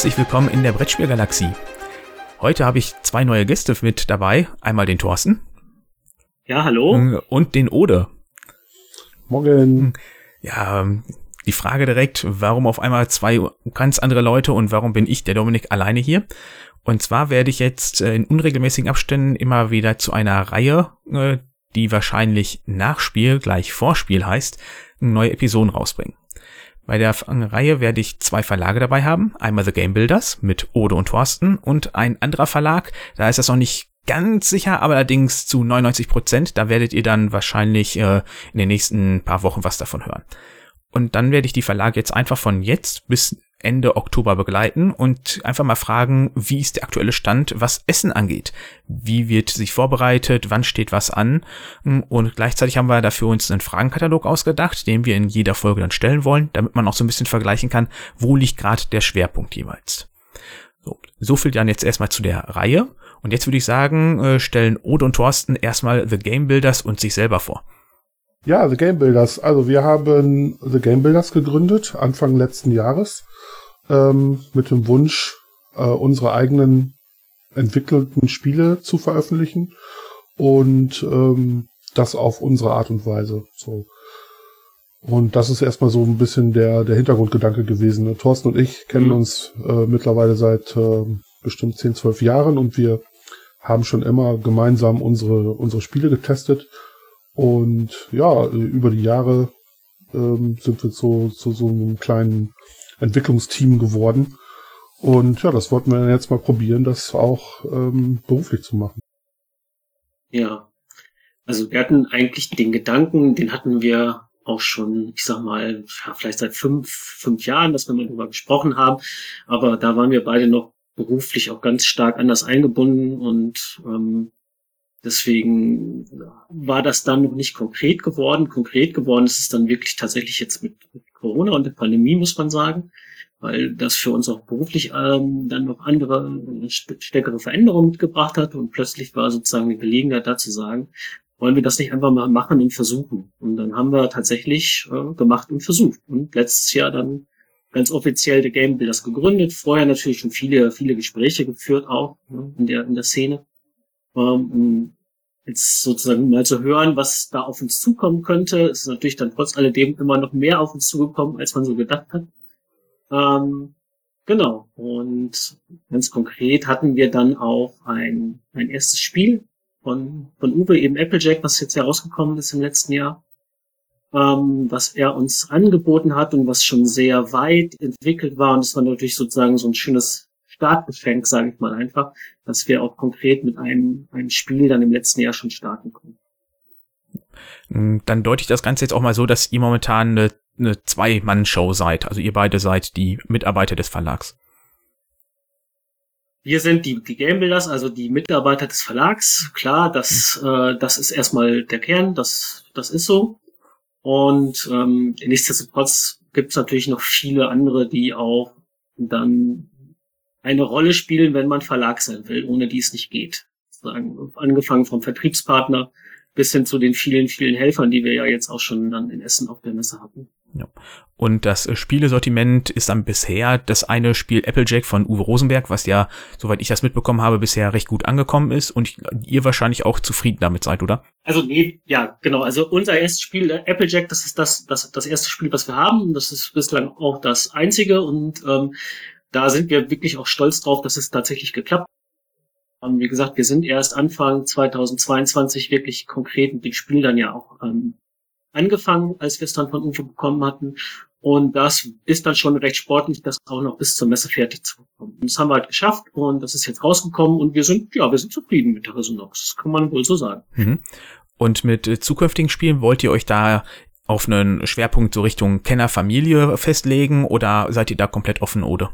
Herzlich willkommen in der Brettspielgalaxie. Heute habe ich zwei neue Gäste mit dabei. Einmal den Thorsten. Ja, hallo. Und den Ode. Morgen. Ja, die Frage direkt, warum auf einmal zwei ganz andere Leute und warum bin ich, der Dominik, alleine hier? Und zwar werde ich jetzt äh, in unregelmäßigen Abständen immer wieder zu einer Reihe, äh, die wahrscheinlich Nachspiel gleich Vorspiel heißt, neue Episoden rausbringen. Bei der Reihe werde ich zwei Verlage dabei haben. Einmal The Game Builders mit Ode und Thorsten und ein anderer Verlag, da ist das noch nicht ganz sicher, aber allerdings zu 99 Prozent. Da werdet ihr dann wahrscheinlich äh, in den nächsten paar Wochen was davon hören. Und dann werde ich die Verlage jetzt einfach von jetzt bis Ende Oktober begleiten und einfach mal fragen, wie ist der aktuelle Stand, was Essen angeht. Wie wird sich vorbereitet, wann steht was an. Und gleichzeitig haben wir dafür uns einen Fragenkatalog ausgedacht, den wir in jeder Folge dann stellen wollen, damit man auch so ein bisschen vergleichen kann, wo liegt gerade der Schwerpunkt jeweils. So, so viel dann jetzt erstmal zu der Reihe. Und jetzt würde ich sagen, äh, stellen Ode und Thorsten erstmal The Game Builders und sich selber vor. Ja, The Game Builders. Also wir haben The Game Builders gegründet, Anfang letzten Jahres, ähm, mit dem Wunsch, äh, unsere eigenen entwickelten Spiele zu veröffentlichen und ähm, das auf unsere Art und Weise. So. Und das ist erstmal so ein bisschen der, der Hintergrundgedanke gewesen. Thorsten und ich kennen mhm. uns äh, mittlerweile seit äh, bestimmt 10, 12 Jahren und wir haben schon immer gemeinsam unsere, unsere Spiele getestet und ja, über die Jahre ähm, sind wir zu, zu so einem kleinen Entwicklungsteam geworden. Und ja, das wollten wir jetzt mal probieren, das auch ähm, beruflich zu machen. Ja, also wir hatten eigentlich den Gedanken, den hatten wir auch schon, ich sag mal, vielleicht seit fünf, fünf Jahren, dass wir mal darüber gesprochen haben. Aber da waren wir beide noch beruflich auch ganz stark anders eingebunden und ähm, Deswegen war das dann noch nicht konkret geworden. Konkret geworden ist es dann wirklich tatsächlich jetzt mit, Corona und der Pandemie, muss man sagen, weil das für uns auch beruflich ähm, dann noch andere, stärkere Veränderungen mitgebracht hat und plötzlich war sozusagen die Gelegenheit da zu sagen, wollen wir das nicht einfach mal machen und versuchen. Und dann haben wir tatsächlich äh, gemacht und versucht. Und letztes Jahr dann ganz offiziell The Game Builders gegründet. Vorher natürlich schon viele, viele Gespräche geführt auch ne, in der, in der Szene um jetzt sozusagen mal zu hören, was da auf uns zukommen könnte. Es ist natürlich dann trotz alledem immer noch mehr auf uns zugekommen, als man so gedacht hat. Ähm, genau. Und ganz konkret hatten wir dann auch ein, ein erstes Spiel von, von Uwe, eben Applejack, was jetzt herausgekommen ist im letzten Jahr, ähm, was er uns angeboten hat und was schon sehr weit entwickelt war. Und es war natürlich sozusagen so ein schönes Startgeschenk, sage ich mal einfach, dass wir auch konkret mit einem, einem Spiel dann im letzten Jahr schon starten können. Hm, dann deute ich das Ganze jetzt auch mal so, dass ihr momentan eine, eine Zwei-Mann-Show seid. Also ihr beide seid die Mitarbeiter des Verlags. Wir sind die, die Game Builders, also die Mitarbeiter des Verlags. Klar, das, äh, das ist erstmal der Kern, das, das ist so. Und ähm, nichtsdestotrotz gibt es natürlich noch viele andere, die auch dann eine Rolle spielen, wenn man Verlag sein will, ohne die es nicht geht. Angefangen vom Vertriebspartner bis hin zu den vielen, vielen Helfern, die wir ja jetzt auch schon dann in Essen auf der Messe hatten. Ja. Und das äh, Spielesortiment ist dann bisher das eine Spiel Applejack von Uwe Rosenberg, was ja, soweit ich das mitbekommen habe, bisher recht gut angekommen ist und ihr wahrscheinlich auch zufrieden damit seid, oder? Also nee, ja, genau. Also unser erstes Spiel, äh, Applejack, das ist das, das, das erste Spiel, was wir haben. Das ist bislang auch das einzige und ähm, da sind wir wirklich auch stolz drauf, dass es tatsächlich geklappt hat. Wie gesagt, wir sind erst Anfang 2022 wirklich konkret mit dem Spiel dann ja auch ähm, angefangen, als wir es dann von UFO bekommen hatten. Und das ist dann schon recht sportlich, das auch noch bis zur Messe fertig zu bekommen. Das haben wir halt geschafft und das ist jetzt rausgekommen und wir sind, ja, wir sind zufrieden mit der Resonanz. Das kann man wohl so sagen. Mhm. Und mit äh, zukünftigen Spielen wollt ihr euch da auf einen Schwerpunkt so Richtung Kennerfamilie festlegen oder seid ihr da komplett offen, oder?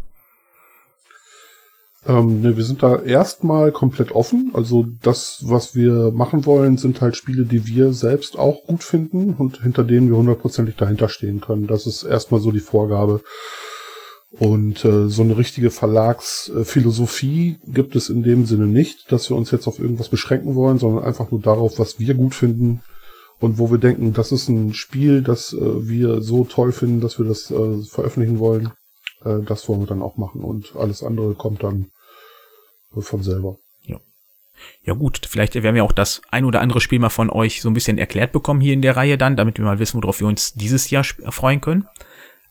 Ähm, ne, wir sind da erstmal komplett offen. Also das, was wir machen wollen, sind halt Spiele, die wir selbst auch gut finden und hinter denen wir hundertprozentig dahinter stehen können. Das ist erstmal so die Vorgabe. Und äh, so eine richtige Verlagsphilosophie gibt es in dem Sinne nicht, dass wir uns jetzt auf irgendwas beschränken wollen, sondern einfach nur darauf, was wir gut finden und wo wir denken, das ist ein Spiel, das äh, wir so toll finden, dass wir das äh, veröffentlichen wollen. Äh, das wollen wir dann auch machen und alles andere kommt dann von selber. Ja. Ja gut, vielleicht werden wir auch das ein oder andere Spiel mal von euch so ein bisschen erklärt bekommen hier in der Reihe dann, damit wir mal wissen, worauf wir uns dieses Jahr freuen können.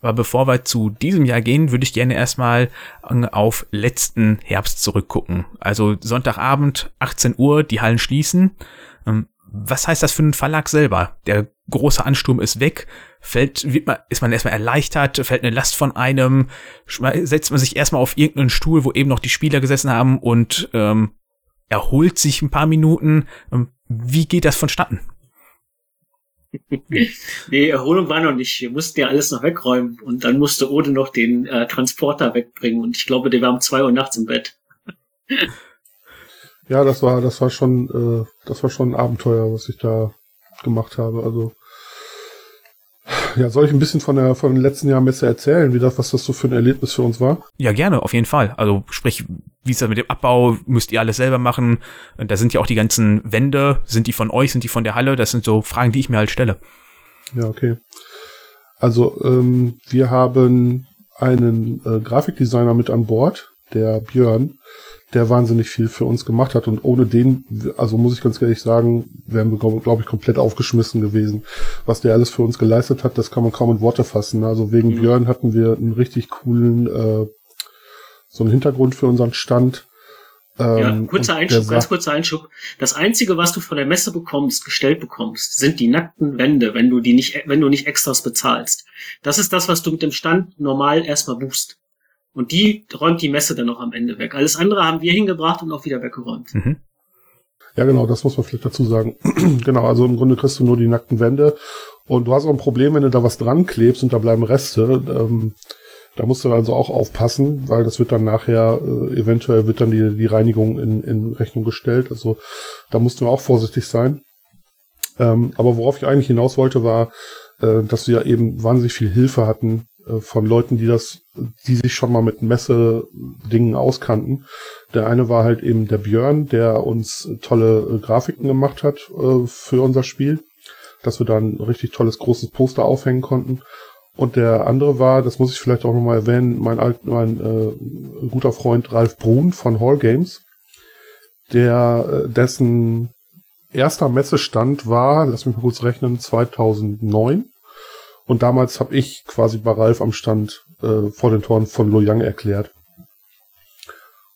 Aber bevor wir zu diesem Jahr gehen, würde ich gerne erstmal auf letzten Herbst zurückgucken. Also Sonntagabend, 18 Uhr, die Hallen schließen. Ähm, was heißt das für den Verlag selber? Der große Ansturm ist weg, fällt, wird man, ist man erstmal erleichtert, fällt eine Last von einem, setzt man sich erstmal auf irgendeinen Stuhl, wo eben noch die Spieler gesessen haben und ähm, erholt sich ein paar Minuten. Ähm, wie geht das vonstatten? nee, Erholung war noch nicht. Wir mussten ja alles noch wegräumen und dann musste Ode noch den äh, Transporter wegbringen und ich glaube, der war um zwei Uhr nachts im Bett. ja, das war, das war schon, äh, das war schon ein Abenteuer, was ich da gemacht habe. Also ja, soll ich ein bisschen von der von den letzten Jahren Messe erzählen, wie das, was das so für ein Erlebnis für uns war? Ja, gerne, auf jeden Fall. Also sprich, wie ist das mit dem Abbau? Müsst ihr alles selber machen? Da sind ja auch die ganzen Wände. Sind die von euch? Sind die von der Halle? Das sind so Fragen, die ich mir halt stelle. Ja, okay. Also ähm, wir haben einen äh, Grafikdesigner mit an Bord, der Björn, der wahnsinnig viel für uns gemacht hat. Und ohne den, also muss ich ganz ehrlich sagen, wären wir, glaube glaub ich, komplett aufgeschmissen gewesen. Was der alles für uns geleistet hat, das kann man kaum in Worte fassen. Also wegen mhm. Björn hatten wir einen richtig coolen, äh, so einen Hintergrund für unseren Stand. Ähm, ja, kurzer Einschub, ganz kurzer Einschub. Das einzige, was du von der Messe bekommst, gestellt bekommst, sind die nackten Wände, wenn du die nicht, wenn du nicht extras bezahlst. Das ist das, was du mit dem Stand normal erstmal buchst. Und die räumt die Messe dann noch am Ende weg. Alles andere haben wir hingebracht und auch wieder weggeräumt. Mhm. Ja, genau, das muss man vielleicht dazu sagen. genau, also im Grunde kriegst du nur die nackten Wände. Und du hast auch ein Problem, wenn du da was dran klebst und da bleiben Reste. Ähm, da musst du also auch aufpassen, weil das wird dann nachher, äh, eventuell wird dann die, die Reinigung in, in Rechnung gestellt. Also da mussten wir auch vorsichtig sein. Ähm, aber worauf ich eigentlich hinaus wollte, war, äh, dass wir eben wahnsinnig viel Hilfe hatten von Leuten, die das, die sich schon mal mit Messe-Dingen auskannten. Der eine war halt eben der Björn, der uns tolle äh, Grafiken gemacht hat äh, für unser Spiel, dass wir dann ein richtig tolles großes Poster aufhängen konnten. Und der andere war, das muss ich vielleicht auch nochmal erwähnen, mein, alt, mein äh, guter Freund Ralf Brun von Hall Games, der äh, dessen erster Messestand war, lass mich mal kurz rechnen, 2009 und damals habe ich quasi bei Ralf am Stand äh, vor den Toren von Loyang erklärt.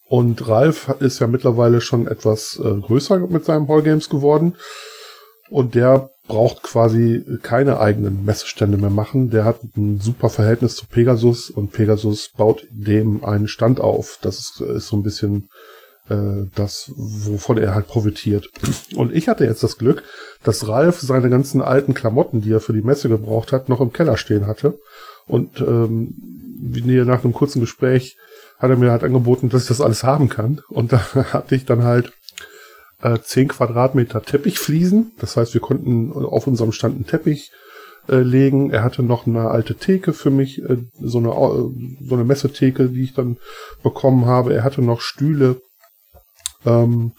Und Ralf ist ja mittlerweile schon etwas äh, größer mit seinem Hall Games geworden. Und der braucht quasi keine eigenen Messestände mehr machen. Der hat ein super Verhältnis zu Pegasus und Pegasus baut dem einen Stand auf. Das ist, ist so ein bisschen äh, das, wovon er halt profitiert. Und ich hatte jetzt das Glück, dass Ralf seine ganzen alten Klamotten, die er für die Messe gebraucht hat, noch im Keller stehen hatte. Und ähm, wie nach einem kurzen Gespräch hat er mir halt angeboten, dass ich das alles haben kann. Und da hatte ich dann halt äh, 10 Quadratmeter Teppichfliesen. Das heißt, wir konnten auf unserem Stand einen Teppich äh, legen. Er hatte noch eine alte Theke für mich, äh, so eine äh, so eine Messetheke, die ich dann bekommen habe. Er hatte noch Stühle ähm,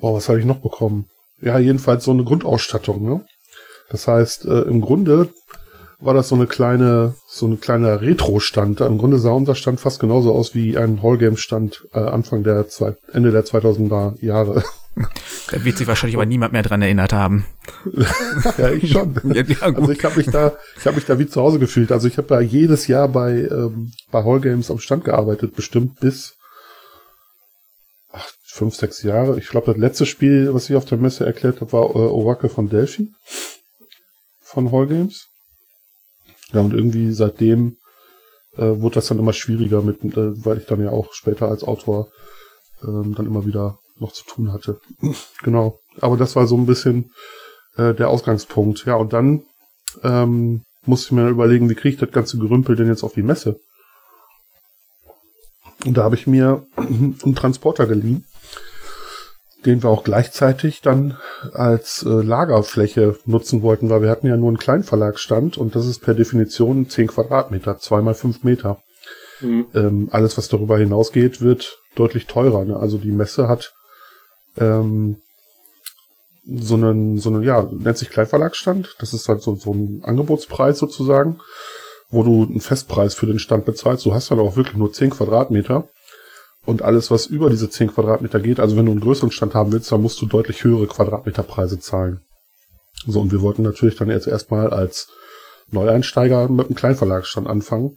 boah, was habe ich noch bekommen? Ja, jedenfalls so eine Grundausstattung. Ne? Das heißt, äh, im Grunde war das so eine kleine, so eine kleine Retro-Stand. Im Grunde sah unser Stand fast genauso aus wie ein Hallgame-Stand äh, Anfang der zwei, Ende der 2000er Jahre. Da wird sich wahrscheinlich aber niemand mehr dran erinnert haben. ja, ich schon. ja, ja, also ich habe mich da, ich habe mich da wie zu Hause gefühlt. Also ich habe da jedes Jahr bei ähm, bei Hallgames am Stand gearbeitet, bestimmt bis fünf, sechs Jahre. Ich glaube, das letzte Spiel, was ich auf der Messe erklärt habe, war äh, Oracle von Delphi von Hall Games. Ja, und irgendwie seitdem äh, wurde das dann immer schwieriger, mit, äh, weil ich dann ja auch später als Autor äh, dann immer wieder noch zu tun hatte. genau. Aber das war so ein bisschen äh, der Ausgangspunkt. Ja, und dann ähm, musste ich mir überlegen, wie kriege ich das ganze Gerümpel denn jetzt auf die Messe? Und da habe ich mir einen Transporter geliehen den wir auch gleichzeitig dann als äh, Lagerfläche nutzen wollten, weil wir hatten ja nur einen Kleinverlagsstand und das ist per Definition 10 Quadratmeter, zweimal fünf Meter. Mhm. Ähm, alles, was darüber hinausgeht, wird deutlich teurer. Ne? Also die Messe hat ähm, so einen, so einen, ja, nennt sich Kleinverlagsstand. Das ist halt so, so ein Angebotspreis sozusagen. wo du einen Festpreis für den Stand bezahlst. Du hast dann auch wirklich nur 10 Quadratmeter. Und alles, was über diese 10 Quadratmeter geht, also wenn du einen größeren Stand haben willst, dann musst du deutlich höhere Quadratmeterpreise zahlen. So, und wir wollten natürlich dann jetzt erstmal als Neueinsteiger mit einem Kleinverlagsstand anfangen.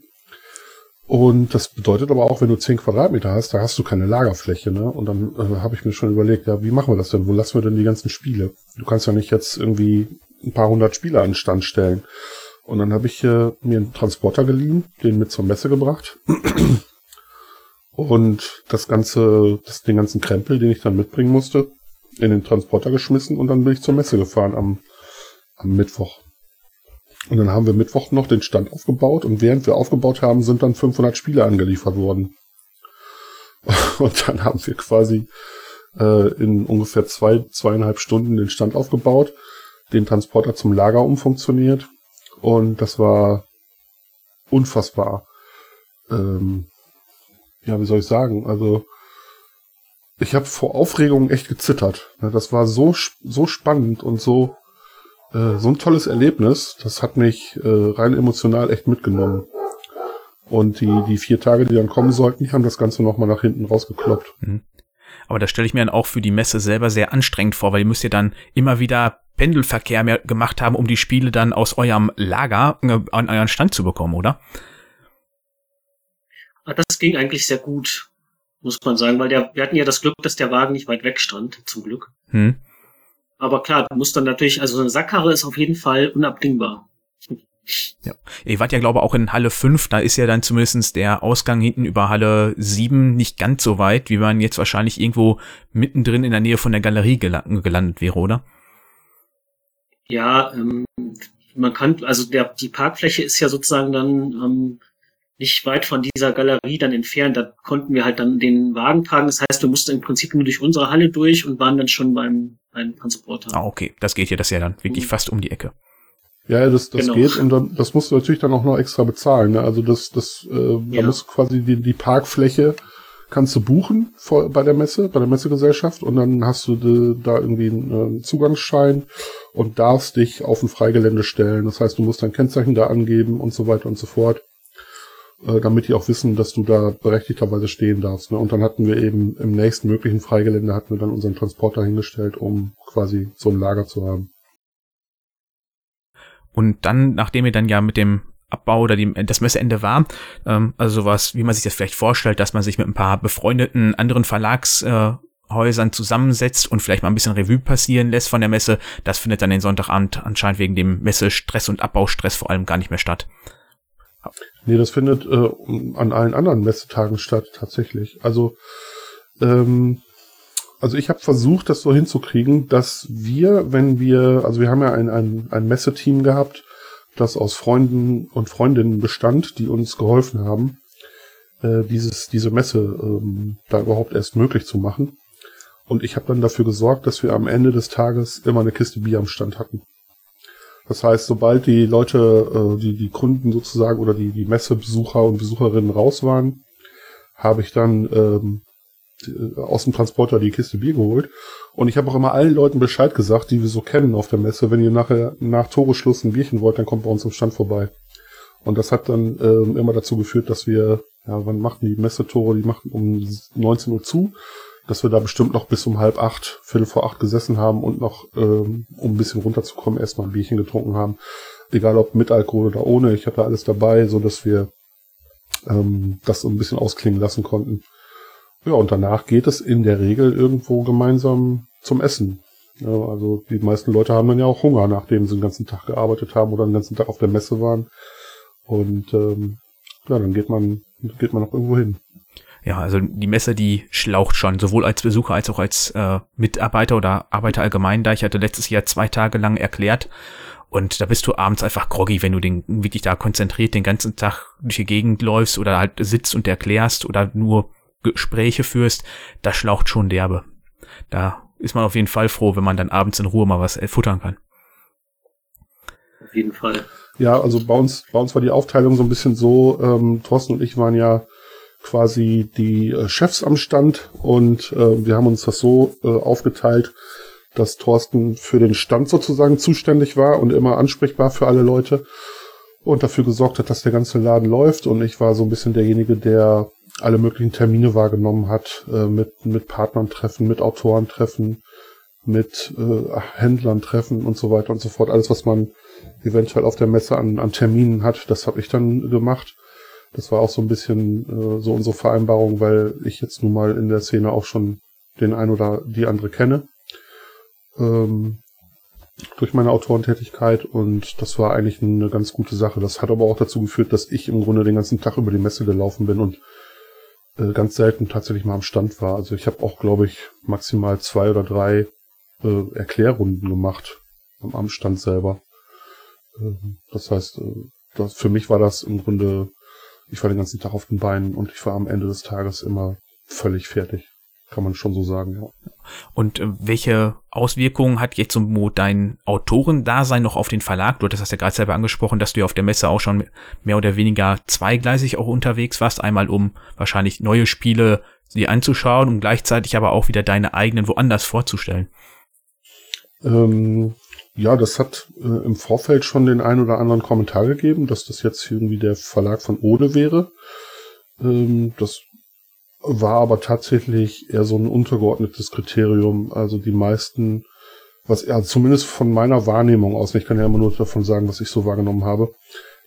Und das bedeutet aber auch, wenn du 10 Quadratmeter hast, da hast du keine Lagerfläche, ne? Und dann äh, habe ich mir schon überlegt, ja, wie machen wir das denn? Wo lassen wir denn die ganzen Spiele? Du kannst ja nicht jetzt irgendwie ein paar hundert Spiele an den Stand stellen. Und dann habe ich äh, mir einen Transporter geliehen, den mit zur Messe gebracht. Und das ganze, das, den ganzen Krempel, den ich dann mitbringen musste, in den Transporter geschmissen und dann bin ich zur Messe gefahren am, am Mittwoch. Und dann haben wir Mittwoch noch den Stand aufgebaut und während wir aufgebaut haben, sind dann 500 Spiele angeliefert worden. Und dann haben wir quasi äh, in ungefähr zwei, zweieinhalb Stunden den Stand aufgebaut, den Transporter zum Lager umfunktioniert und das war unfassbar. Ähm, ja, wie soll ich sagen? Also ich habe vor Aufregung echt gezittert. Das war so so spannend und so äh, so ein tolles Erlebnis. Das hat mich äh, rein emotional echt mitgenommen. Und die, die vier Tage, die dann kommen sollten, die haben das Ganze nochmal nach hinten rausgekloppt. Mhm. Aber das stelle ich mir dann auch für die Messe selber sehr anstrengend vor, weil ihr müsst ja dann immer wieder Pendelverkehr mehr gemacht haben, um die Spiele dann aus eurem Lager äh, an euren Stand zu bekommen, oder? Ah, das ging eigentlich sehr gut, muss man sagen, weil der, wir hatten ja das Glück, dass der Wagen nicht weit weg stand, zum Glück. Hm. Aber klar, du musst dann natürlich, also so eine Sackkarre ist auf jeden Fall unabdingbar. Ja. Ihr wart ja, glaube ich, auch in Halle 5, da ist ja dann zumindest der Ausgang hinten über Halle 7 nicht ganz so weit, wie man jetzt wahrscheinlich irgendwo mittendrin in der Nähe von der Galerie gelandet wäre, oder? Ja, ähm, man kann, also der, die Parkfläche ist ja sozusagen dann ähm, nicht weit von dieser Galerie dann entfernt. Da konnten wir halt dann den Wagen parken. Das heißt, wir mussten im Prinzip nur durch unsere Halle durch und waren dann schon beim, beim Transporter. Ah, okay. Das geht ja, das ist ja dann wirklich mhm. fast um die Ecke. Ja, das, das genau. geht und dann, das musst du natürlich dann auch noch extra bezahlen. Ne? Also das, das, äh, ja. da musst du quasi die, die Parkfläche kannst du buchen vor, bei der Messe, bei der Messegesellschaft und dann hast du de, da irgendwie einen äh, Zugangsschein und darfst dich auf ein Freigelände stellen. Das heißt, du musst dein Kennzeichen da angeben und so weiter und so fort. Äh, damit die auch wissen, dass du da berechtigterweise stehen darfst. Ne? Und dann hatten wir eben im nächsten möglichen Freigelände hatten wir dann unseren Transporter hingestellt, um quasi so ein Lager zu haben. Und dann, nachdem ihr dann ja mit dem Abbau oder die, das Messeende war, ähm, also sowas, wie man sich das vielleicht vorstellt, dass man sich mit ein paar befreundeten anderen Verlagshäusern äh, zusammensetzt und vielleicht mal ein bisschen Revue passieren lässt von der Messe, das findet dann den Sonntagabend anscheinend wegen dem Messestress und Abbaustress vor allem gar nicht mehr statt. Nee, das findet äh, an allen anderen Messetagen statt, tatsächlich. Also, ähm, also ich habe versucht, das so hinzukriegen, dass wir, wenn wir, also wir haben ja ein, ein, ein Messeteam gehabt, das aus Freunden und Freundinnen bestand, die uns geholfen haben, äh, dieses, diese Messe ähm, da überhaupt erst möglich zu machen. Und ich habe dann dafür gesorgt, dass wir am Ende des Tages immer eine Kiste Bier am Stand hatten. Das heißt, sobald die Leute, äh, die, die Kunden sozusagen oder die, die Messebesucher und Besucherinnen raus waren, habe ich dann ähm, aus dem Transporter die Kiste Bier geholt. Und ich habe auch immer allen Leuten Bescheid gesagt, die wir so kennen auf der Messe, wenn ihr nachher nach Toreschluss ein Bierchen wollt, dann kommt bei uns im Stand vorbei. Und das hat dann ähm, immer dazu geführt, dass wir, ja, wann machten die Messetore? Die machten um 19 Uhr zu dass wir da bestimmt noch bis um halb acht, Viertel vor acht gesessen haben und noch, ähm, um ein bisschen runterzukommen, erstmal ein Bierchen getrunken haben. Egal ob mit Alkohol oder ohne, ich hatte alles dabei, so dass wir ähm, das so ein bisschen ausklingen lassen konnten. Ja, und danach geht es in der Regel irgendwo gemeinsam zum Essen. Ja, also die meisten Leute haben dann ja auch Hunger, nachdem sie den ganzen Tag gearbeitet haben oder den ganzen Tag auf der Messe waren. Und ähm, ja, dann geht man, geht man noch irgendwo hin ja, also die Messe, die schlaucht schon, sowohl als Besucher als auch als äh, Mitarbeiter oder Arbeiter allgemein. Da ich hatte letztes Jahr zwei Tage lang erklärt und da bist du abends einfach groggy, wenn du den wirklich da konzentriert den ganzen Tag durch die Gegend läufst oder halt sitzt und erklärst oder nur Gespräche führst. Das schlaucht schon derbe. Da ist man auf jeden Fall froh, wenn man dann abends in Ruhe mal was futtern kann. Auf jeden Fall. Ja, also bei uns, bei uns war die Aufteilung so ein bisschen so, ähm, Thorsten und ich waren ja quasi die äh, Chefs am Stand und äh, wir haben uns das so äh, aufgeteilt, dass Thorsten für den Stand sozusagen zuständig war und immer ansprechbar für alle Leute. und dafür gesorgt hat, dass der ganze Laden läuft. Und ich war so ein bisschen derjenige, der alle möglichen Termine wahrgenommen hat, äh, mit, mit Partnern treffen, mit Autoren treffen, mit äh, Händlern treffen und so weiter und so fort. Alles, was man eventuell auf der Messe an, an Terminen hat, das habe ich dann gemacht. Das war auch so ein bisschen äh, so unsere Vereinbarung, weil ich jetzt nun mal in der Szene auch schon den ein oder die andere kenne. Ähm, durch meine Autorentätigkeit und das war eigentlich eine ganz gute Sache. Das hat aber auch dazu geführt, dass ich im Grunde den ganzen Tag über die Messe gelaufen bin und äh, ganz selten tatsächlich mal am Stand war. Also ich habe auch, glaube ich, maximal zwei oder drei äh, Erklärrunden gemacht am Stand selber. Ähm, das heißt, äh, das, für mich war das im Grunde, ich war den ganzen Tag auf den Beinen und ich war am Ende des Tages immer völlig fertig. Kann man schon so sagen, ja. Und äh, welche Auswirkungen hat jetzt so dein Autorendasein noch auf den Verlag? Du hattest das ja gerade selber angesprochen, dass du ja auf der Messe auch schon mehr oder weniger zweigleisig auch unterwegs warst. Einmal um wahrscheinlich neue Spiele sie anzuschauen und gleichzeitig aber auch wieder deine eigenen woanders vorzustellen. Ähm, ja, das hat äh, im Vorfeld schon den ein oder anderen Kommentar gegeben, dass das jetzt irgendwie der Verlag von Ode wäre. Ähm, das war aber tatsächlich eher so ein untergeordnetes Kriterium. Also die meisten, was ja zumindest von meiner Wahrnehmung aus, ich kann ja immer nur davon sagen, was ich so wahrgenommen habe,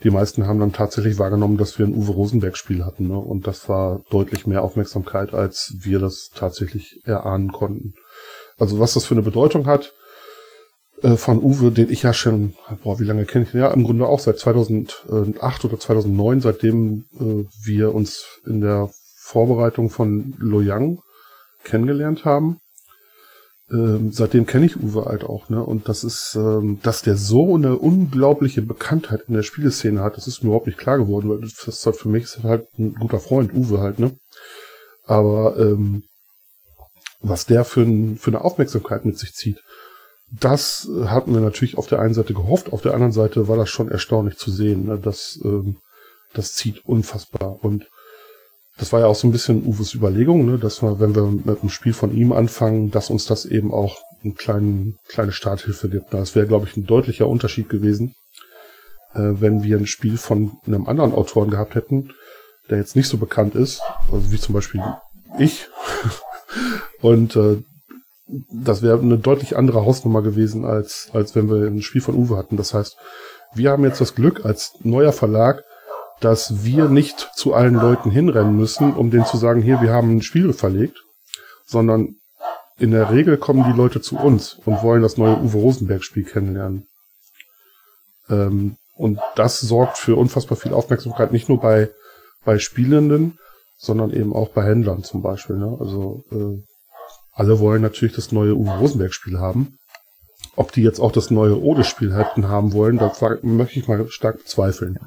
die meisten haben dann tatsächlich wahrgenommen, dass wir ein Uwe Rosenberg-Spiel hatten. Ne? Und das war deutlich mehr Aufmerksamkeit, als wir das tatsächlich erahnen konnten. Also was das für eine Bedeutung hat, äh, von Uwe, den ich ja schon, boah, wie lange kenne ich den? Ja, im Grunde auch seit 2008 oder 2009, seitdem äh, wir uns in der Vorbereitung von Loyang kennengelernt haben. Ähm, seitdem kenne ich Uwe halt auch, ne? Und das ist, ähm, dass der so eine unglaubliche Bekanntheit in der Spieleszene hat, das ist mir überhaupt nicht klar geworden, weil das ist halt für mich ist halt ein guter Freund, Uwe halt, ne? Aber ähm, was der für, ein, für eine Aufmerksamkeit mit sich zieht, das hatten wir natürlich auf der einen Seite gehofft, auf der anderen Seite war das schon erstaunlich zu sehen. Ne? Das, ähm, das zieht unfassbar. Und das war ja auch so ein bisschen Uwes Überlegung, ne, dass wir, wenn wir mit einem Spiel von ihm anfangen, dass uns das eben auch eine kleine, kleine Starthilfe gibt. Das wäre, glaube ich, ein deutlicher Unterschied gewesen, äh, wenn wir ein Spiel von einem anderen Autoren gehabt hätten, der jetzt nicht so bekannt ist, also wie zum Beispiel ich. Und äh, das wäre eine deutlich andere Hausnummer gewesen, als, als wenn wir ein Spiel von Uwe hatten. Das heißt, wir haben jetzt das Glück, als neuer Verlag dass wir nicht zu allen Leuten hinrennen müssen, um denen zu sagen, hier, wir haben ein Spiel verlegt, sondern in der Regel kommen die Leute zu uns und wollen das neue Uwe Rosenberg-Spiel kennenlernen. Ähm, und das sorgt für unfassbar viel Aufmerksamkeit, nicht nur bei, bei Spielenden, sondern eben auch bei Händlern zum Beispiel. Ne? Also äh, alle wollen natürlich das neue Uwe Rosenberg-Spiel haben. Ob die jetzt auch das neue Ode-Spiel hätten haben wollen, da möchte ich mal stark bezweifeln.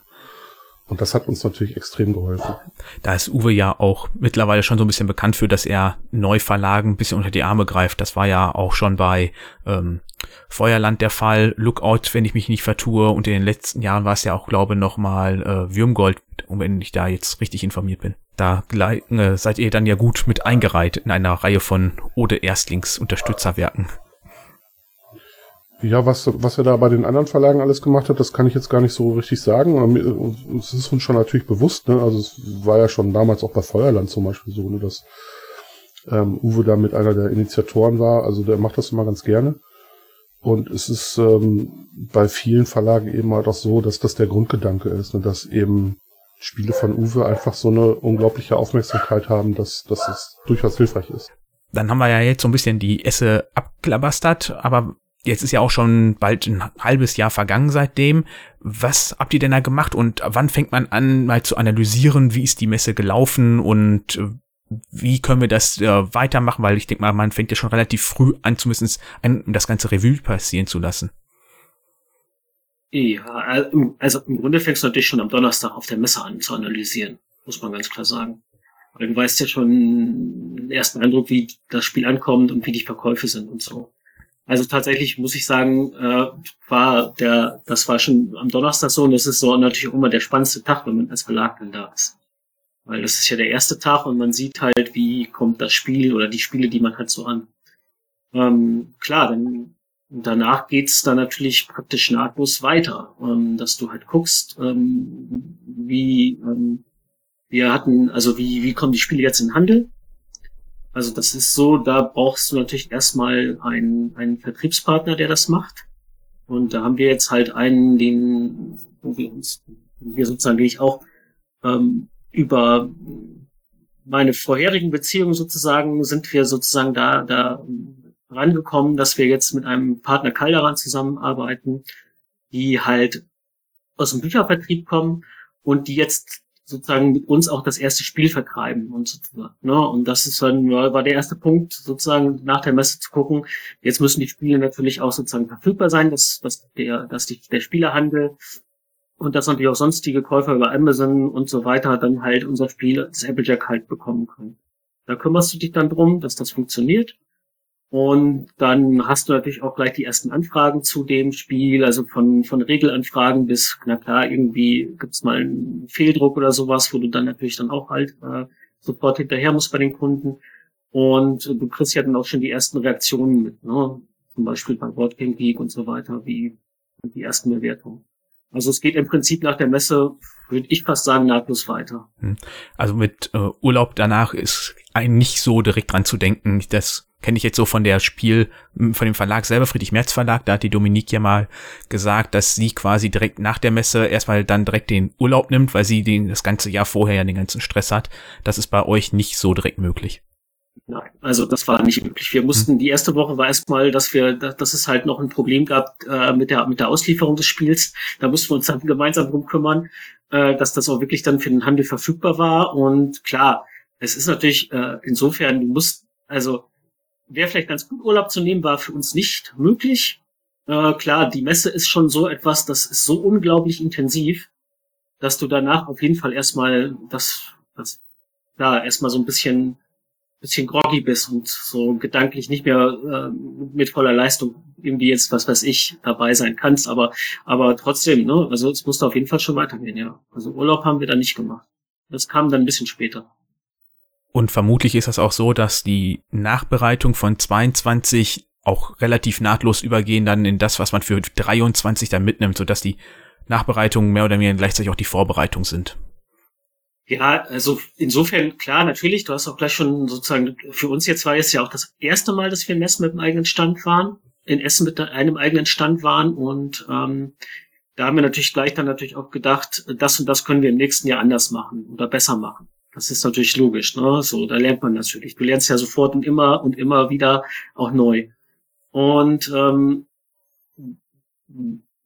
Und das hat uns natürlich extrem geholfen. Da ist Uwe ja auch mittlerweile schon so ein bisschen bekannt für, dass er Neuverlagen ein bisschen unter die Arme greift. Das war ja auch schon bei ähm, Feuerland der Fall, Lookout, wenn ich mich nicht vertue. Und in den letzten Jahren war es ja auch, glaube ich, nochmal äh, Würmgold, wenn ich da jetzt richtig informiert bin. Da äh, seid ihr dann ja gut mit eingereiht in einer Reihe von Ode Erstlings Unterstützerwerken. Ja, was, was er da bei den anderen Verlagen alles gemacht hat, das kann ich jetzt gar nicht so richtig sagen. Es ist uns schon natürlich bewusst, ne? Also es war ja schon damals auch bei Feuerland zum Beispiel so, ne, dass ähm, Uwe da mit einer der Initiatoren war. Also der macht das immer ganz gerne. Und es ist ähm, bei vielen Verlagen eben halt auch so, dass das der Grundgedanke ist, ne? dass eben Spiele von Uwe einfach so eine unglaubliche Aufmerksamkeit haben, dass, dass es durchaus hilfreich ist. Dann haben wir ja jetzt so ein bisschen die Esse abklabastert, aber Jetzt ist ja auch schon bald ein halbes Jahr vergangen seitdem. Was habt ihr denn da gemacht und wann fängt man an, mal zu analysieren, wie ist die Messe gelaufen und äh, wie können wir das äh, weitermachen? Weil ich denke mal, man fängt ja schon relativ früh an, zumindest ein, das ganze Revue passieren zu lassen. Ja, also im Grunde fängst du natürlich schon am Donnerstag auf der Messe an zu analysieren, muss man ganz klar sagen. Weil du weißt ja schon den ersten Eindruck, wie das Spiel ankommt und wie die Verkäufe sind und so. Also tatsächlich muss ich sagen, äh, war der, das war schon am Donnerstag so und das ist so natürlich auch immer der spannendste Tag, wenn man als Verlag dann da ist. Weil das ist ja der erste Tag und man sieht halt, wie kommt das Spiel oder die Spiele, die man hat, so an. Ähm, klar, dann danach geht's dann natürlich praktisch nahtlos weiter, ähm, dass du halt guckst, ähm, wie ähm, wir hatten, also wie, wie kommen die Spiele jetzt in den Handel? Also das ist so, da brauchst du natürlich erstmal einen, einen Vertriebspartner, der das macht. Und da haben wir jetzt halt einen, den, wo wir uns, wir sozusagen, ich auch ähm, über meine vorherigen Beziehungen sozusagen sind wir sozusagen da, da rangekommen, dass wir jetzt mit einem Partner Calderan zusammenarbeiten, die halt aus dem Büchervertrieb kommen und die jetzt sozusagen mit uns auch das erste Spiel vertreiben und sozusagen. Ne? Und das ist dann war der erste Punkt, sozusagen nach der Messe zu gucken. Jetzt müssen die Spiele natürlich auch sozusagen verfügbar sein, dass, dass der, dass die, der Spielerhandel und dass natürlich auch sonstige Käufer über Amazon und so weiter dann halt unser Spiel, das Applejack halt bekommen können. Da kümmerst du dich dann drum, dass das funktioniert. Und dann hast du natürlich auch gleich die ersten Anfragen zu dem Spiel, also von, von Regelanfragen bis, na klar, irgendwie gibt's mal einen Fehldruck oder sowas, wo du dann natürlich dann auch halt äh, sofort hinterher musst bei den Kunden. Und du kriegst ja dann auch schon die ersten Reaktionen mit, ne? zum Beispiel bei Board Game Geek und so weiter, wie die ersten Bewertungen. Also es geht im Prinzip nach der Messe, würde ich fast sagen, nahtlos weiter. Hm. Also mit äh, Urlaub danach ist ein nicht so direkt dran zu denken. Das kenne ich jetzt so von der Spiel, hm, von dem Verlag selber, Friedrich Merz Verlag, da hat die Dominique ja mal gesagt, dass sie quasi direkt nach der Messe erstmal dann direkt den Urlaub nimmt, weil sie den das ganze Jahr vorher ja den ganzen Stress hat. Das ist bei euch nicht so direkt möglich. Nein, also das war nicht möglich. Wir mussten, hm. die erste Woche war erstmal, dass wir, dass es halt noch ein Problem gab äh, mit der mit der Auslieferung des Spiels. Da mussten wir uns dann gemeinsam drum kümmern, äh, dass das auch wirklich dann für den Handel verfügbar war. Und klar, es ist natürlich äh, insofern, du musst, also wäre vielleicht ganz gut, Urlaub zu nehmen, war für uns nicht möglich. Äh, klar, die Messe ist schon so etwas, das ist so unglaublich intensiv, dass du danach auf jeden Fall erstmal das, das da erstmal so ein bisschen bisschen groggy bist und so gedanklich nicht mehr äh, mit voller Leistung irgendwie jetzt, was weiß ich, dabei sein kannst, aber, aber trotzdem, ne, also es musste auf jeden Fall schon weitergehen, ja. Also Urlaub haben wir da nicht gemacht. Das kam dann ein bisschen später. Und vermutlich ist das auch so, dass die Nachbereitung von 22 auch relativ nahtlos übergehen dann in das, was man für 23 dann mitnimmt, sodass die Nachbereitungen mehr oder weniger gleichzeitig auch die Vorbereitung sind. Ja, also insofern, klar, natürlich, du hast auch gleich schon sozusagen, für uns jetzt war es ja auch das erste Mal, dass wir in Essen mit einem eigenen Stand waren, in Essen mit einem eigenen Stand waren und ähm, da haben wir natürlich gleich dann natürlich auch gedacht, das und das können wir im nächsten Jahr anders machen oder besser machen. Das ist natürlich logisch, ne? So, da lernt man natürlich. Du lernst ja sofort und immer und immer wieder auch neu. Und ähm,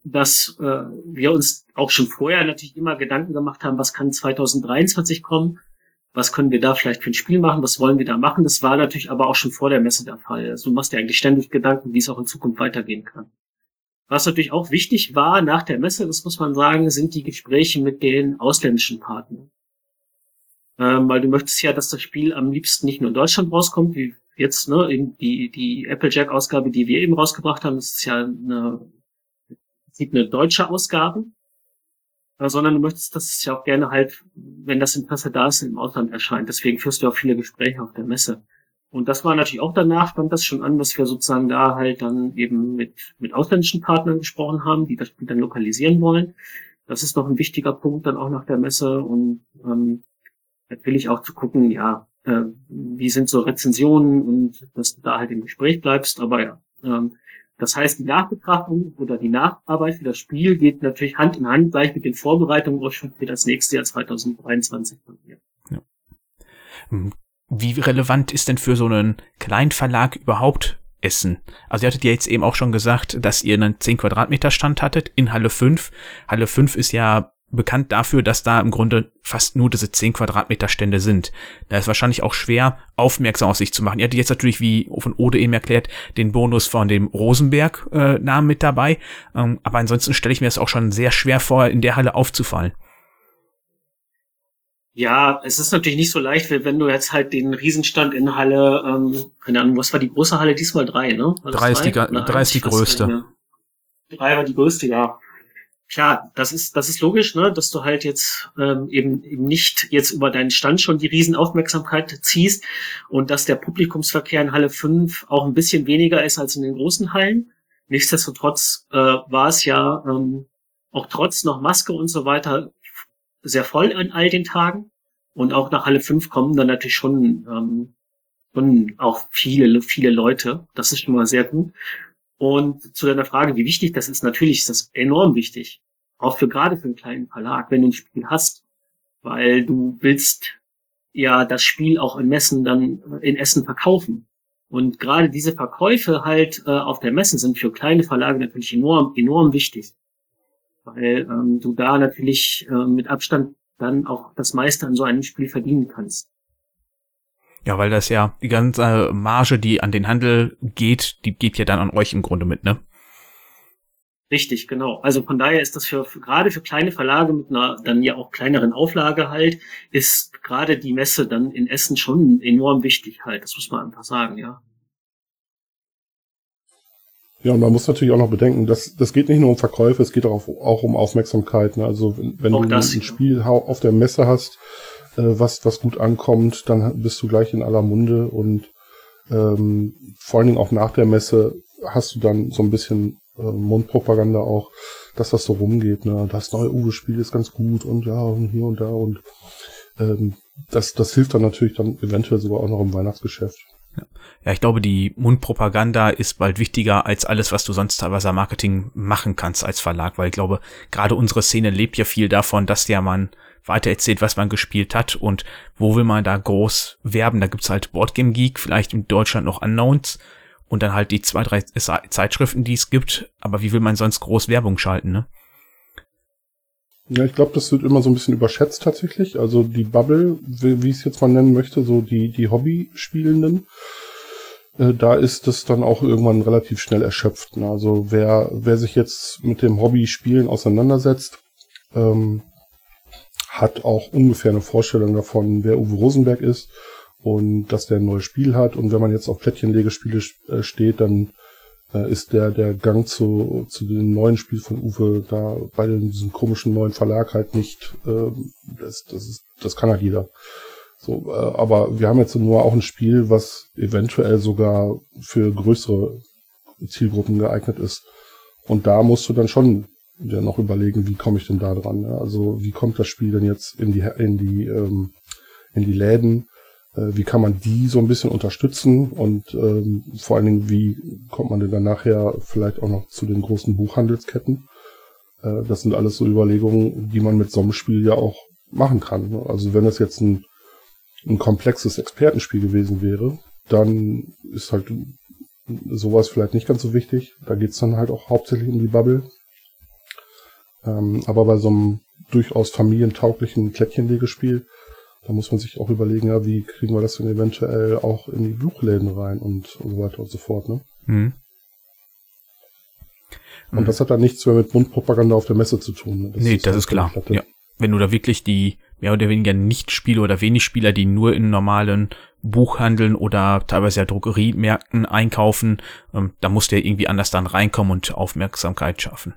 dass äh, wir uns auch schon vorher natürlich immer Gedanken gemacht haben, was kann 2023 kommen, was können wir da vielleicht für ein Spiel machen, was wollen wir da machen. Das war natürlich aber auch schon vor der Messe der Fall. Also du machst dir eigentlich ständig Gedanken, wie es auch in Zukunft weitergehen kann. Was natürlich auch wichtig war nach der Messe, das muss man sagen, sind die Gespräche mit den ausländischen Partnern. Ähm, weil du möchtest ja, dass das Spiel am liebsten nicht nur in Deutschland rauskommt, wie jetzt, ne, die, die Applejack-Ausgabe, die wir eben rausgebracht haben, das ist ja eine Prinzip eine deutsche Ausgabe, äh, sondern du möchtest, dass es ja auch gerne halt, wenn das Interesse da ist, im Ausland erscheint. Deswegen führst du auch viele Gespräche auf der Messe. Und das war natürlich auch danach, fand das schon an, dass wir sozusagen da halt dann eben mit, mit ausländischen Partnern gesprochen haben, die das Spiel dann lokalisieren wollen. Das ist noch ein wichtiger Punkt dann auch nach der Messe und ähm, natürlich auch zu gucken, ja, äh, wie sind so Rezensionen und dass du da halt im Gespräch bleibst. Aber ja, ähm, das heißt, die Nachbetrachtung oder die Nacharbeit für das Spiel geht natürlich Hand in Hand gleich mit den Vorbereitungen auch schon für das nächste Jahr 2023 von. Ja. Hm, wie relevant ist denn für so einen Kleinverlag überhaupt Essen? Also ihr hattet ja jetzt eben auch schon gesagt, dass ihr einen 10 Quadratmeter Stand hattet in Halle 5. Halle 5 ist ja bekannt dafür, dass da im Grunde fast nur diese 10 Quadratmeter Stände sind. Da ist wahrscheinlich auch schwer, aufmerksam auf sich zu machen. Ihr hattet jetzt natürlich, wie von Ode eben erklärt, den Bonus von dem Rosenberg-Namen mit dabei. Ähm, aber ansonsten stelle ich mir das auch schon sehr schwer vor, in der Halle aufzufallen. Ja, es ist natürlich nicht so leicht, wenn du jetzt halt den Riesenstand in Halle, ähm, keine Ahnung, was war die große Halle diesmal? Drei, ne? Drei ist, die, drei ist die größte. Drei war die größte, ja klar, das ist, das ist logisch, ne, dass du halt jetzt ähm, eben, eben nicht jetzt über deinen Stand schon die Riesenaufmerksamkeit ziehst und dass der Publikumsverkehr in Halle 5 auch ein bisschen weniger ist als in den großen Hallen. nichtsdestotrotz äh, war es ja ähm, auch trotz noch Maske und so weiter sehr voll an all den Tagen. Und auch nach Halle 5 kommen dann natürlich schon, ähm, schon auch viele, viele Leute. Das ist schon mal sehr gut. Und zu deiner Frage, wie wichtig das ist, natürlich ist das enorm wichtig. Auch für gerade für einen kleinen Verlag, wenn du ein Spiel hast, weil du willst ja das Spiel auch in Messen dann in Essen verkaufen. Und gerade diese Verkäufe halt äh, auf der Messe sind für kleine Verlage natürlich enorm, enorm wichtig. Weil ähm, du da natürlich äh, mit Abstand dann auch das meiste an so einem Spiel verdienen kannst. Ja, weil das ja die ganze Marge, die an den Handel geht, die geht ja dann an euch im Grunde mit, ne? Richtig, genau. Also von daher ist das für, für gerade für kleine Verlage mit einer dann ja auch kleineren Auflage halt, ist gerade die Messe dann in Essen schon enorm wichtig halt. Das muss man einfach sagen, ja. Ja, und man muss natürlich auch noch bedenken, dass das geht nicht nur um Verkäufe, es geht auch, auch um Aufmerksamkeit. Ne? Also wenn, wenn du das, ein Spiel auf der Messe hast, äh, was, was gut ankommt, dann bist du gleich in aller Munde und ähm, vor allen Dingen auch nach der Messe hast du dann so ein bisschen äh, Mundpropaganda auch, dass das so rumgeht. Ne? Das neue Uwe-Spiel ist ganz gut und ja, und hier und da und ähm, das, das hilft dann natürlich dann eventuell sogar auch noch im Weihnachtsgeschäft. Ja, ich glaube, die Mundpropaganda ist bald wichtiger als alles, was du sonst teilweise Marketing machen kannst als Verlag, weil ich glaube, gerade unsere Szene lebt ja viel davon, dass der man weitererzählt, was man gespielt hat und wo will man da groß werben. Da gibt's halt Boardgame Geek, vielleicht in Deutschland noch Unknowns und dann halt die zwei, drei Zeitschriften, die es gibt. Aber wie will man sonst groß Werbung schalten, ne? Ja, ich glaube, das wird immer so ein bisschen überschätzt tatsächlich. Also die Bubble, wie, wie ich es jetzt mal nennen möchte, so die, die Hobby-Spielenden, äh, da ist das dann auch irgendwann relativ schnell erschöpft. Ne? Also wer, wer sich jetzt mit dem Hobby-Spielen auseinandersetzt, ähm, hat auch ungefähr eine Vorstellung davon, wer Uwe Rosenberg ist und dass der ein neues Spiel hat. Und wenn man jetzt auf Plättchenlegespiele äh, steht, dann äh, ist der, der Gang zu, zu dem neuen Spiel von Uwe da bei diesem komischen neuen Verlag halt nicht, äh, das, das, ist, das kann halt jeder. So, äh, aber wir haben jetzt nur auch ein Spiel, was eventuell sogar für größere Zielgruppen geeignet ist. Und da musst du dann schon ja noch überlegen, wie komme ich denn da dran? Ja? Also wie kommt das Spiel denn jetzt in die in die ähm, in die Läden? Äh, wie kann man die so ein bisschen unterstützen und ähm, vor allen Dingen, wie kommt man denn dann nachher vielleicht auch noch zu den großen Buchhandelsketten? Äh, das sind alles so Überlegungen, die man mit so einem Spiel ja auch machen kann. Ne? Also wenn das jetzt ein, ein komplexes Expertenspiel gewesen wäre, dann ist halt sowas vielleicht nicht ganz so wichtig. Da geht's dann halt auch hauptsächlich um die Bubble. Ähm, aber bei so einem durchaus familientauglichen Plättchenlegespiel da muss man sich auch überlegen, ja, wie kriegen wir das denn eventuell auch in die Buchläden rein und, und so weiter und so fort, ne? Mhm. Und mhm. das hat dann nichts mehr mit Mundpropaganda auf der Messe zu tun. Ne? Das nee, ist das ist klar. Ja. Wenn du da wirklich die mehr oder weniger Nicht-Spieler oder wenig Spieler, die nur in normalen Buchhandeln oder teilweise ja Drogeriemärkten einkaufen, ähm, da musst du ja irgendwie anders dann reinkommen und Aufmerksamkeit schaffen.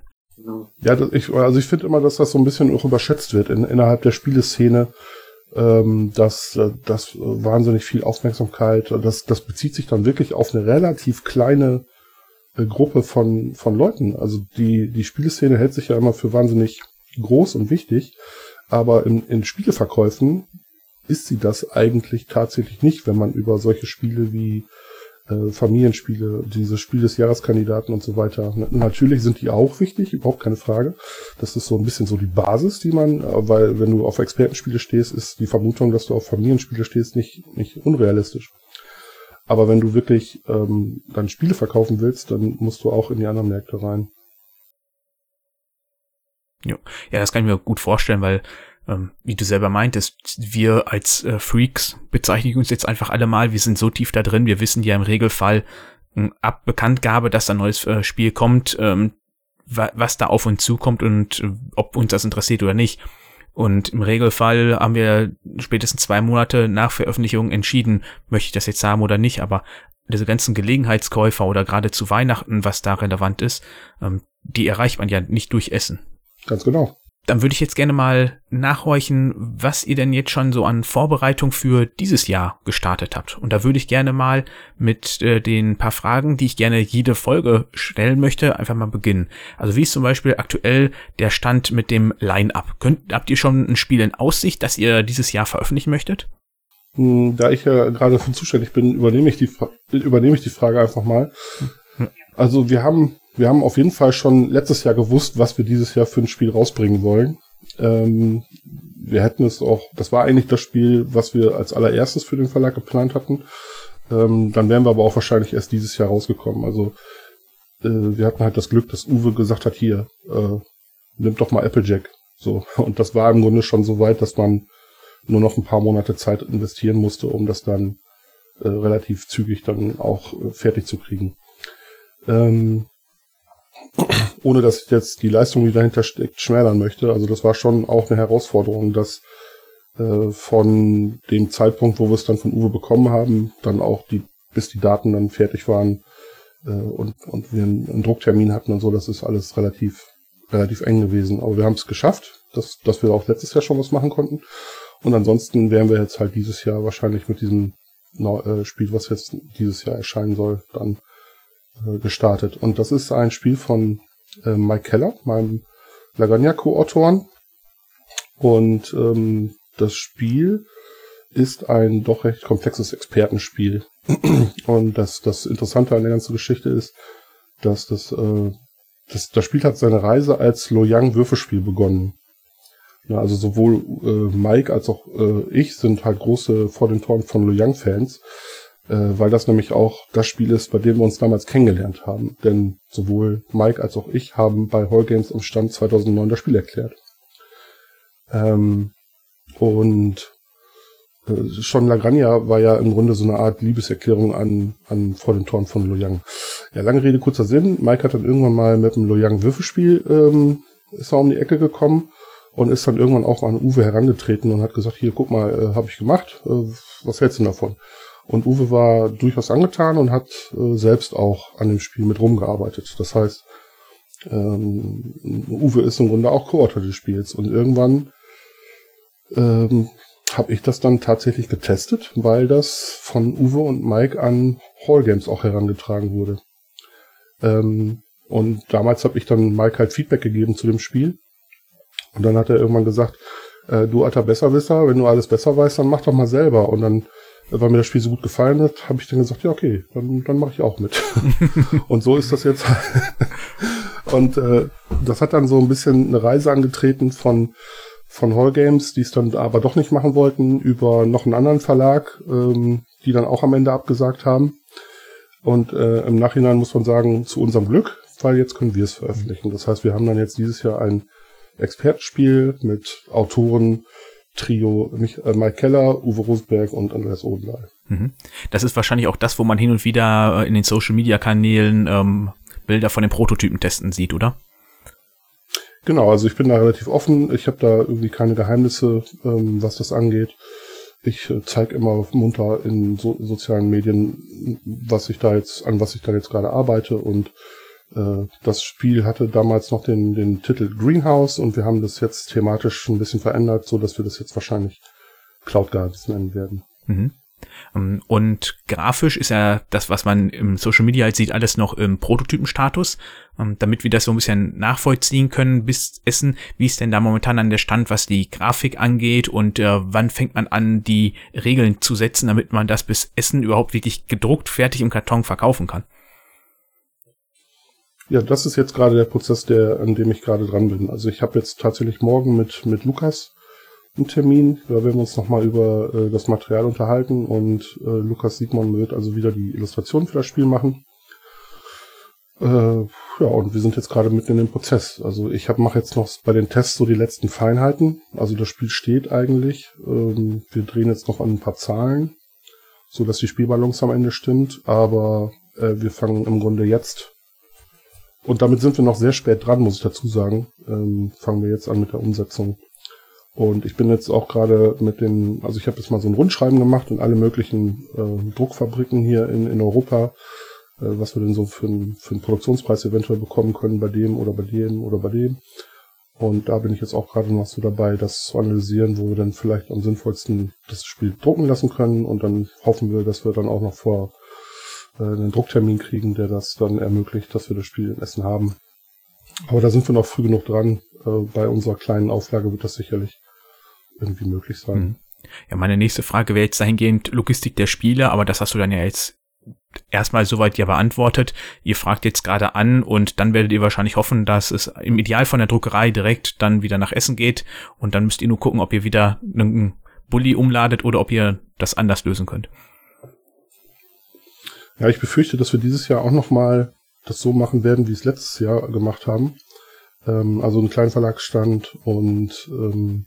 Ja, das, ich, also ich finde immer, dass das so ein bisschen auch überschätzt wird in, innerhalb der Spieleszene ähm, dass äh, das wahnsinnig viel Aufmerksamkeit, das, das bezieht sich dann wirklich auf eine relativ kleine äh, Gruppe von, von Leuten. Also die, die Spieleszene hält sich ja immer für wahnsinnig groß und wichtig, aber in, in Spieleverkäufen ist sie das eigentlich tatsächlich nicht, wenn man über solche Spiele wie äh, Familienspiele, diese Spiel des Jahreskandidaten und so weiter. Natürlich sind die auch wichtig, überhaupt keine Frage. Das ist so ein bisschen so die Basis, die man, äh, weil wenn du auf Expertenspiele stehst, ist die Vermutung, dass du auf Familienspiele stehst, nicht, nicht unrealistisch. Aber wenn du wirklich ähm, dann Spiele verkaufen willst, dann musst du auch in die anderen Märkte rein. Ja, das kann ich mir gut vorstellen, weil ähm, wie du selber meintest, wir als äh, Freaks bezeichnen uns jetzt einfach alle mal, wir sind so tief da drin, wir wissen ja im Regelfall äh, ab Bekanntgabe, dass ein neues äh, Spiel kommt, ähm, wa was da auf uns zukommt und äh, ob uns das interessiert oder nicht. Und im Regelfall haben wir spätestens zwei Monate nach Veröffentlichung entschieden, möchte ich das jetzt haben oder nicht, aber diese ganzen Gelegenheitskäufer oder gerade zu Weihnachten, was da relevant ist, ähm, die erreicht man ja nicht durch Essen. Ganz genau. Dann würde ich jetzt gerne mal nachhorchen, was ihr denn jetzt schon so an Vorbereitung für dieses Jahr gestartet habt. Und da würde ich gerne mal mit äh, den paar Fragen, die ich gerne jede Folge stellen möchte, einfach mal beginnen. Also wie ist zum Beispiel aktuell der Stand mit dem Line-Up? Habt ihr schon ein Spiel in Aussicht, das ihr dieses Jahr veröffentlichen möchtet? Hm, da ich ja gerade für zuständig bin, übernehme ich die, übernehme ich die Frage einfach mal. Also wir haben wir haben auf jeden Fall schon letztes Jahr gewusst, was wir dieses Jahr für ein Spiel rausbringen wollen. Ähm, wir hätten es auch, das war eigentlich das Spiel, was wir als allererstes für den Verlag geplant hatten. Ähm, dann wären wir aber auch wahrscheinlich erst dieses Jahr rausgekommen. Also äh, wir hatten halt das Glück, dass Uwe gesagt hat, hier, äh, nimm doch mal Applejack. So. Und das war im Grunde schon so weit, dass man nur noch ein paar Monate Zeit investieren musste, um das dann äh, relativ zügig dann auch äh, fertig zu kriegen. Ähm, ohne dass ich jetzt die Leistung, die dahinter steckt, schmälern möchte. Also das war schon auch eine Herausforderung, dass äh, von dem Zeitpunkt, wo wir es dann von Uwe bekommen haben, dann auch die, bis die Daten dann fertig waren äh, und, und wir einen, Drucktermin hatten und so, das ist alles relativ, relativ eng gewesen. Aber wir haben es geschafft, dass, dass wir auch letztes Jahr schon was machen konnten. Und ansonsten wären wir jetzt halt dieses Jahr wahrscheinlich mit diesem äh, Spiel, was jetzt dieses Jahr erscheinen soll, dann gestartet. Und das ist ein Spiel von äh, Mike Keller, meinem Lagagna-Co-Autoren. Und ähm, das Spiel ist ein doch recht komplexes Expertenspiel. Und das, das Interessante an der ganzen Geschichte ist, dass das, äh, das, das Spiel hat seine Reise als Loyang Würfelspiel begonnen. Ja, also sowohl äh, Mike als auch äh, ich sind halt große vor den Toren von Loyang Fans äh, weil das nämlich auch das Spiel ist, bei dem wir uns damals kennengelernt haben. Denn sowohl Mike als auch ich haben bei Hall Games am Stand 2009 das Spiel erklärt. Ähm, und äh, schon Lagranja war ja im Grunde so eine Art Liebeserklärung an, an vor den Toren von Loyang. Ja, lange Rede, kurzer Sinn. Mike hat dann irgendwann mal mit dem Loyang Würfelspiel ähm, ist er um die Ecke gekommen und ist dann irgendwann auch an Uwe herangetreten und hat gesagt, hier, guck mal, äh, habe ich gemacht, äh, was hältst du davon? Und Uwe war durchaus angetan und hat äh, selbst auch an dem Spiel mit rumgearbeitet. Das heißt, ähm, Uwe ist im Grunde auch Co-Autor des Spiels. Und irgendwann ähm, habe ich das dann tatsächlich getestet, weil das von Uwe und Mike an Hall Games auch herangetragen wurde. Ähm, und damals habe ich dann Mike halt Feedback gegeben zu dem Spiel. Und dann hat er irgendwann gesagt, äh, du alter Besserwisser, wenn du alles besser weißt, dann mach doch mal selber. Und dann weil mir das Spiel so gut gefallen hat, habe ich dann gesagt, ja, okay, dann, dann mache ich auch mit. und so ist das jetzt. und äh, das hat dann so ein bisschen eine Reise angetreten von von Hall Games, die es dann aber doch nicht machen wollten, über noch einen anderen Verlag, ähm, die dann auch am Ende abgesagt haben. Und äh, im Nachhinein muss man sagen, zu unserem Glück, weil jetzt können wir es veröffentlichen. Das heißt, wir haben dann jetzt dieses Jahr ein Expertenspiel mit Autoren, Trio äh, Mike Keller, Uwe Rosberg und Andreas Odendahl. Mhm. Das ist wahrscheinlich auch das, wo man hin und wieder äh, in den Social Media Kanälen ähm, Bilder von den Prototypen testen sieht, oder? Genau, also ich bin da relativ offen. Ich habe da irgendwie keine Geheimnisse, ähm, was das angeht. Ich äh, zeige immer munter in so sozialen Medien, was ich da jetzt, an was ich da jetzt gerade arbeite und das Spiel hatte damals noch den, den Titel Greenhouse und wir haben das jetzt thematisch ein bisschen verändert, so dass wir das jetzt wahrscheinlich Cloud Gardens nennen werden. Mhm. Ähm, und grafisch ist ja das, was man im Social Media halt sieht, alles noch im Prototypenstatus. Ähm, damit wir das so ein bisschen nachvollziehen können bis Essen, wie ist denn da momentan an der Stand, was die Grafik angeht und äh, wann fängt man an, die Regeln zu setzen, damit man das bis Essen überhaupt wirklich gedruckt, fertig im Karton verkaufen kann? Ja, das ist jetzt gerade der Prozess, der, an dem ich gerade dran bin. Also ich habe jetzt tatsächlich morgen mit, mit Lukas einen Termin. Da werden wir uns nochmal über äh, das Material unterhalten und äh, Lukas Siegmann wird also wieder die Illustration für das Spiel machen. Äh, ja, und wir sind jetzt gerade mitten in dem Prozess. Also ich mache jetzt noch bei den Tests so die letzten Feinheiten. Also das Spiel steht eigentlich. Ähm, wir drehen jetzt noch an ein paar Zahlen, so dass die Spielbalance am Ende stimmt. Aber äh, wir fangen im Grunde jetzt und damit sind wir noch sehr spät dran, muss ich dazu sagen. Ähm, fangen wir jetzt an mit der Umsetzung. Und ich bin jetzt auch gerade mit den, also ich habe jetzt mal so ein Rundschreiben gemacht in alle möglichen äh, Druckfabriken hier in, in Europa, äh, was wir denn so für, ein, für einen Produktionspreis eventuell bekommen können bei dem oder bei dem oder bei dem. Und da bin ich jetzt auch gerade noch so dabei, das zu analysieren, wo wir dann vielleicht am sinnvollsten das Spiel drucken lassen können. Und dann hoffen wir, dass wir dann auch noch vor einen Drucktermin kriegen, der das dann ermöglicht, dass wir das Spiel in Essen haben. Aber da sind wir noch früh genug dran. Äh, bei unserer kleinen Auflage wird das sicherlich irgendwie möglich sein. Mhm. Ja, meine nächste Frage wäre jetzt dahingehend Logistik der Spiele, aber das hast du dann ja jetzt erstmal soweit ja beantwortet. Ihr fragt jetzt gerade an und dann werdet ihr wahrscheinlich hoffen, dass es im Ideal von der Druckerei direkt dann wieder nach Essen geht und dann müsst ihr nur gucken, ob ihr wieder einen Bulli umladet oder ob ihr das anders lösen könnt. Ja, ich befürchte, dass wir dieses Jahr auch nochmal das so machen werden, wie es letztes Jahr gemacht haben. Ähm, also einen kleinen Verlagsstand und ähm,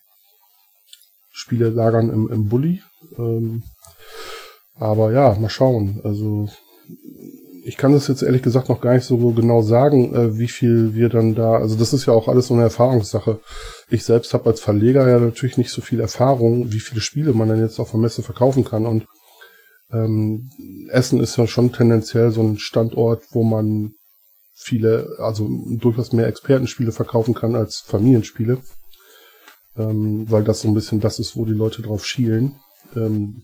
Spiele lagern im, im Bulli. Ähm, aber ja, mal schauen. Also ich kann das jetzt ehrlich gesagt noch gar nicht so genau sagen, äh, wie viel wir dann da. Also das ist ja auch alles so eine Erfahrungssache. Ich selbst habe als Verleger ja natürlich nicht so viel Erfahrung, wie viele Spiele man dann jetzt auf der Messe verkaufen kann. Und ähm, Essen ist ja schon tendenziell so ein Standort, wo man viele, also durchaus mehr Expertenspiele verkaufen kann als Familienspiele, ähm, weil das so ein bisschen das ist, wo die Leute drauf schielen. Ähm,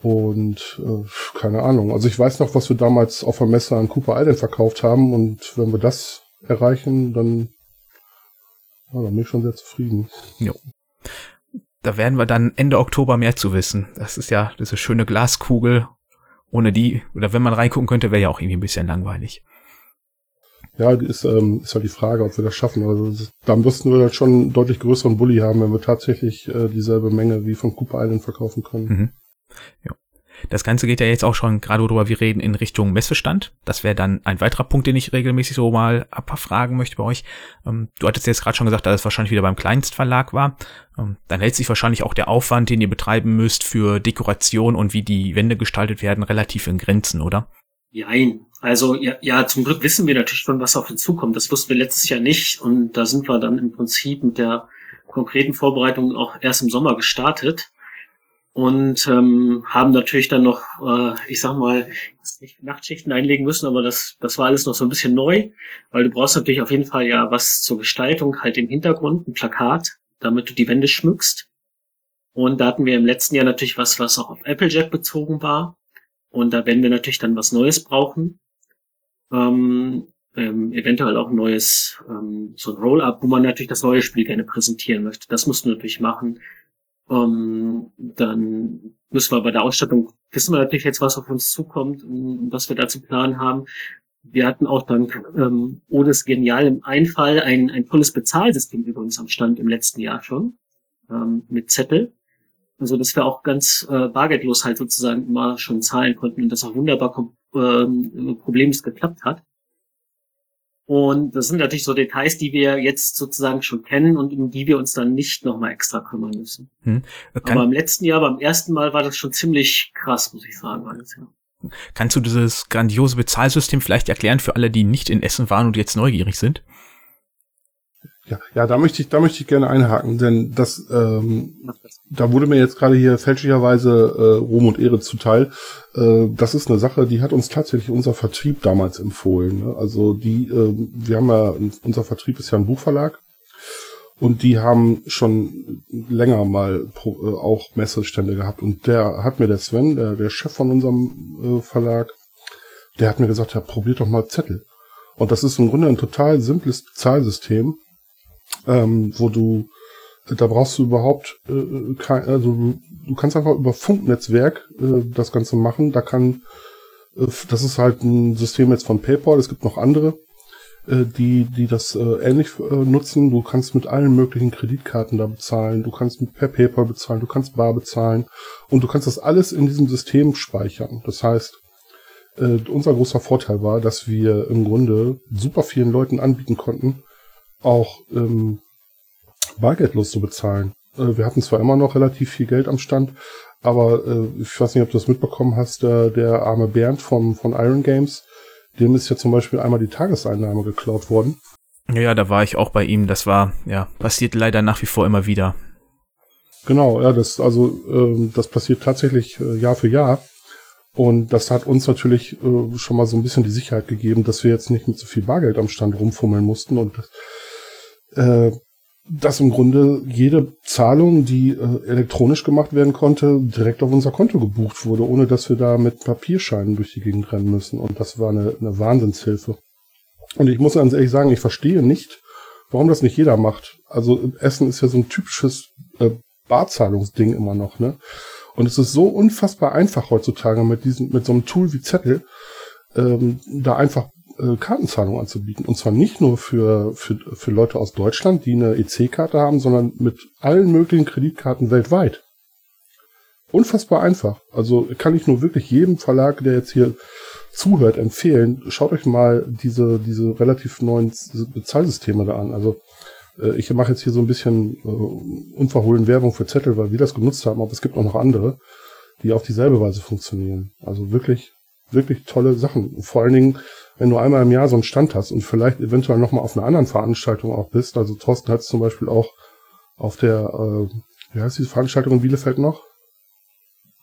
und äh, keine Ahnung. Also ich weiß noch, was wir damals auf der Messe an Cooper Island verkauft haben. Und wenn wir das erreichen, dann, ja, dann bin ich schon sehr zufrieden. Jo. Da werden wir dann Ende Oktober mehr zu wissen. Das ist ja diese schöne Glaskugel. Ohne die, oder wenn man reingucken könnte, wäre ja auch irgendwie ein bisschen langweilig. Ja, ist, ähm, ist halt die Frage, ob wir das schaffen. Also da müssten wir dann schon einen deutlich größeren Bulli haben, wenn wir tatsächlich äh, dieselbe Menge wie von Cooper Island verkaufen können. Mhm. Ja. Das Ganze geht ja jetzt auch schon, gerade worüber wir reden, in Richtung Messestand. Das wäre dann ein weiterer Punkt, den ich regelmäßig so mal ein paar Fragen möchte bei euch. Ähm, du hattest jetzt gerade schon gesagt, dass es wahrscheinlich wieder beim Kleinstverlag war. Ähm, dann hält sich wahrscheinlich auch der Aufwand, den ihr betreiben müsst für Dekoration und wie die Wände gestaltet werden, relativ in Grenzen, oder? Nein, also ja, ja, zum Glück wissen wir natürlich schon, was auf uns zukommt. Das wussten wir letztes Jahr nicht und da sind wir dann im Prinzip mit der konkreten Vorbereitung auch erst im Sommer gestartet und ähm, haben natürlich dann noch, äh, ich sag mal, nicht Nachtschichten einlegen müssen, aber das, das war alles noch so ein bisschen neu, weil du brauchst natürlich auf jeden Fall ja was zur Gestaltung, halt im Hintergrund, ein Plakat, damit du die Wände schmückst. Und da hatten wir im letzten Jahr natürlich was, was auch auf Applejack bezogen war. Und da werden wir natürlich dann was Neues brauchen. Ähm, ähm, eventuell auch ein neues, ähm, so ein Roll-Up, wo man natürlich das neue Spiel gerne präsentieren möchte. Das musst du natürlich machen. Ähm, dann müssen wir bei der Ausstattung, wissen wir natürlich jetzt, was auf uns zukommt und was wir da zu planen haben. Wir hatten auch dann, ähm, ohne es genial im Einfall, ein, ein tolles Bezahlsystem übrigens am Stand im letzten Jahr schon, ähm, mit Zettel. Also, dass wir auch ganz äh, bargeldlos halt sozusagen immer schon zahlen konnten und das auch wunderbar ähm, problemlos geklappt hat. Und das sind natürlich so Details, die wir jetzt sozusagen schon kennen und um die wir uns dann nicht nochmal extra kümmern müssen. Hm. Aber im letzten Jahr, beim ersten Mal war das schon ziemlich krass, muss ich sagen. Alles, ja. Kannst du dieses grandiose Bezahlsystem vielleicht erklären für alle, die nicht in Essen waren und jetzt neugierig sind? Ja, ja, da möchte ich, da möchte ich gerne einhaken, denn das, ähm, da wurde mir jetzt gerade hier fälschlicherweise äh, Ruhm und Ehre zuteil. Äh, das ist eine Sache, die hat uns tatsächlich unser Vertrieb damals empfohlen. Ne? Also die, äh, wir haben ja, unser Vertrieb ist ja ein Buchverlag und die haben schon länger mal pro, äh, auch Messestände gehabt und der hat mir der Sven, der, der Chef von unserem äh, Verlag, der hat mir gesagt, ja, probiert doch mal Zettel. Und das ist im Grunde ein total simples Bezahlsystem ähm, wo du, da brauchst du überhaupt äh, kein, also du, du kannst einfach über Funknetzwerk äh, das Ganze machen. Da kann, äh, das ist halt ein System jetzt von PayPal, es gibt noch andere, äh, die, die das äh, ähnlich äh, nutzen. Du kannst mit allen möglichen Kreditkarten da bezahlen, du kannst per PayPal bezahlen, du kannst bar bezahlen und du kannst das alles in diesem System speichern. Das heißt, äh, unser großer Vorteil war, dass wir im Grunde super vielen Leuten anbieten konnten, auch ähm, bargeldlos zu bezahlen. Äh, wir hatten zwar immer noch relativ viel Geld am Stand, aber äh, ich weiß nicht, ob du das mitbekommen hast, der, der arme Bernd vom, von Iron Games, dem ist ja zum Beispiel einmal die Tageseinnahme geklaut worden. Ja, da war ich auch bei ihm. Das war, ja, passiert leider nach wie vor immer wieder. Genau, ja, das, also, äh, das passiert tatsächlich äh, Jahr für Jahr. Und das hat uns natürlich äh, schon mal so ein bisschen die Sicherheit gegeben, dass wir jetzt nicht mit so viel Bargeld am Stand rumfummeln mussten. Und äh, dass im Grunde jede Zahlung, die äh, elektronisch gemacht werden konnte, direkt auf unser Konto gebucht wurde, ohne dass wir da mit Papierscheinen durch die Gegend rennen müssen. Und das war eine, eine Wahnsinnshilfe. Und ich muss ganz ehrlich sagen, ich verstehe nicht, warum das nicht jeder macht. Also Essen ist ja so ein typisches äh, Barzahlungsding immer noch, ne? Und es ist so unfassbar einfach heutzutage mit diesem, mit so einem Tool wie Zettel, ähm, da einfach äh, Kartenzahlung anzubieten. Und zwar nicht nur für, für, für Leute aus Deutschland, die eine EC-Karte haben, sondern mit allen möglichen Kreditkarten weltweit. Unfassbar einfach. Also kann ich nur wirklich jedem Verlag, der jetzt hier zuhört, empfehlen, schaut euch mal diese, diese relativ neuen Bezahlsysteme da an. Also äh, ich mache jetzt hier so ein bisschen äh, unverhohlen Werbung für Zettel, weil wir das genutzt haben, aber es gibt auch noch andere, die auf dieselbe Weise funktionieren. Also wirklich, wirklich tolle Sachen. Vor allen Dingen, wenn du einmal im Jahr so einen Stand hast und vielleicht eventuell nochmal auf einer anderen Veranstaltung auch bist. Also Thorsten hat es zum Beispiel auch auf der, äh, wie heißt diese Veranstaltung in Bielefeld noch?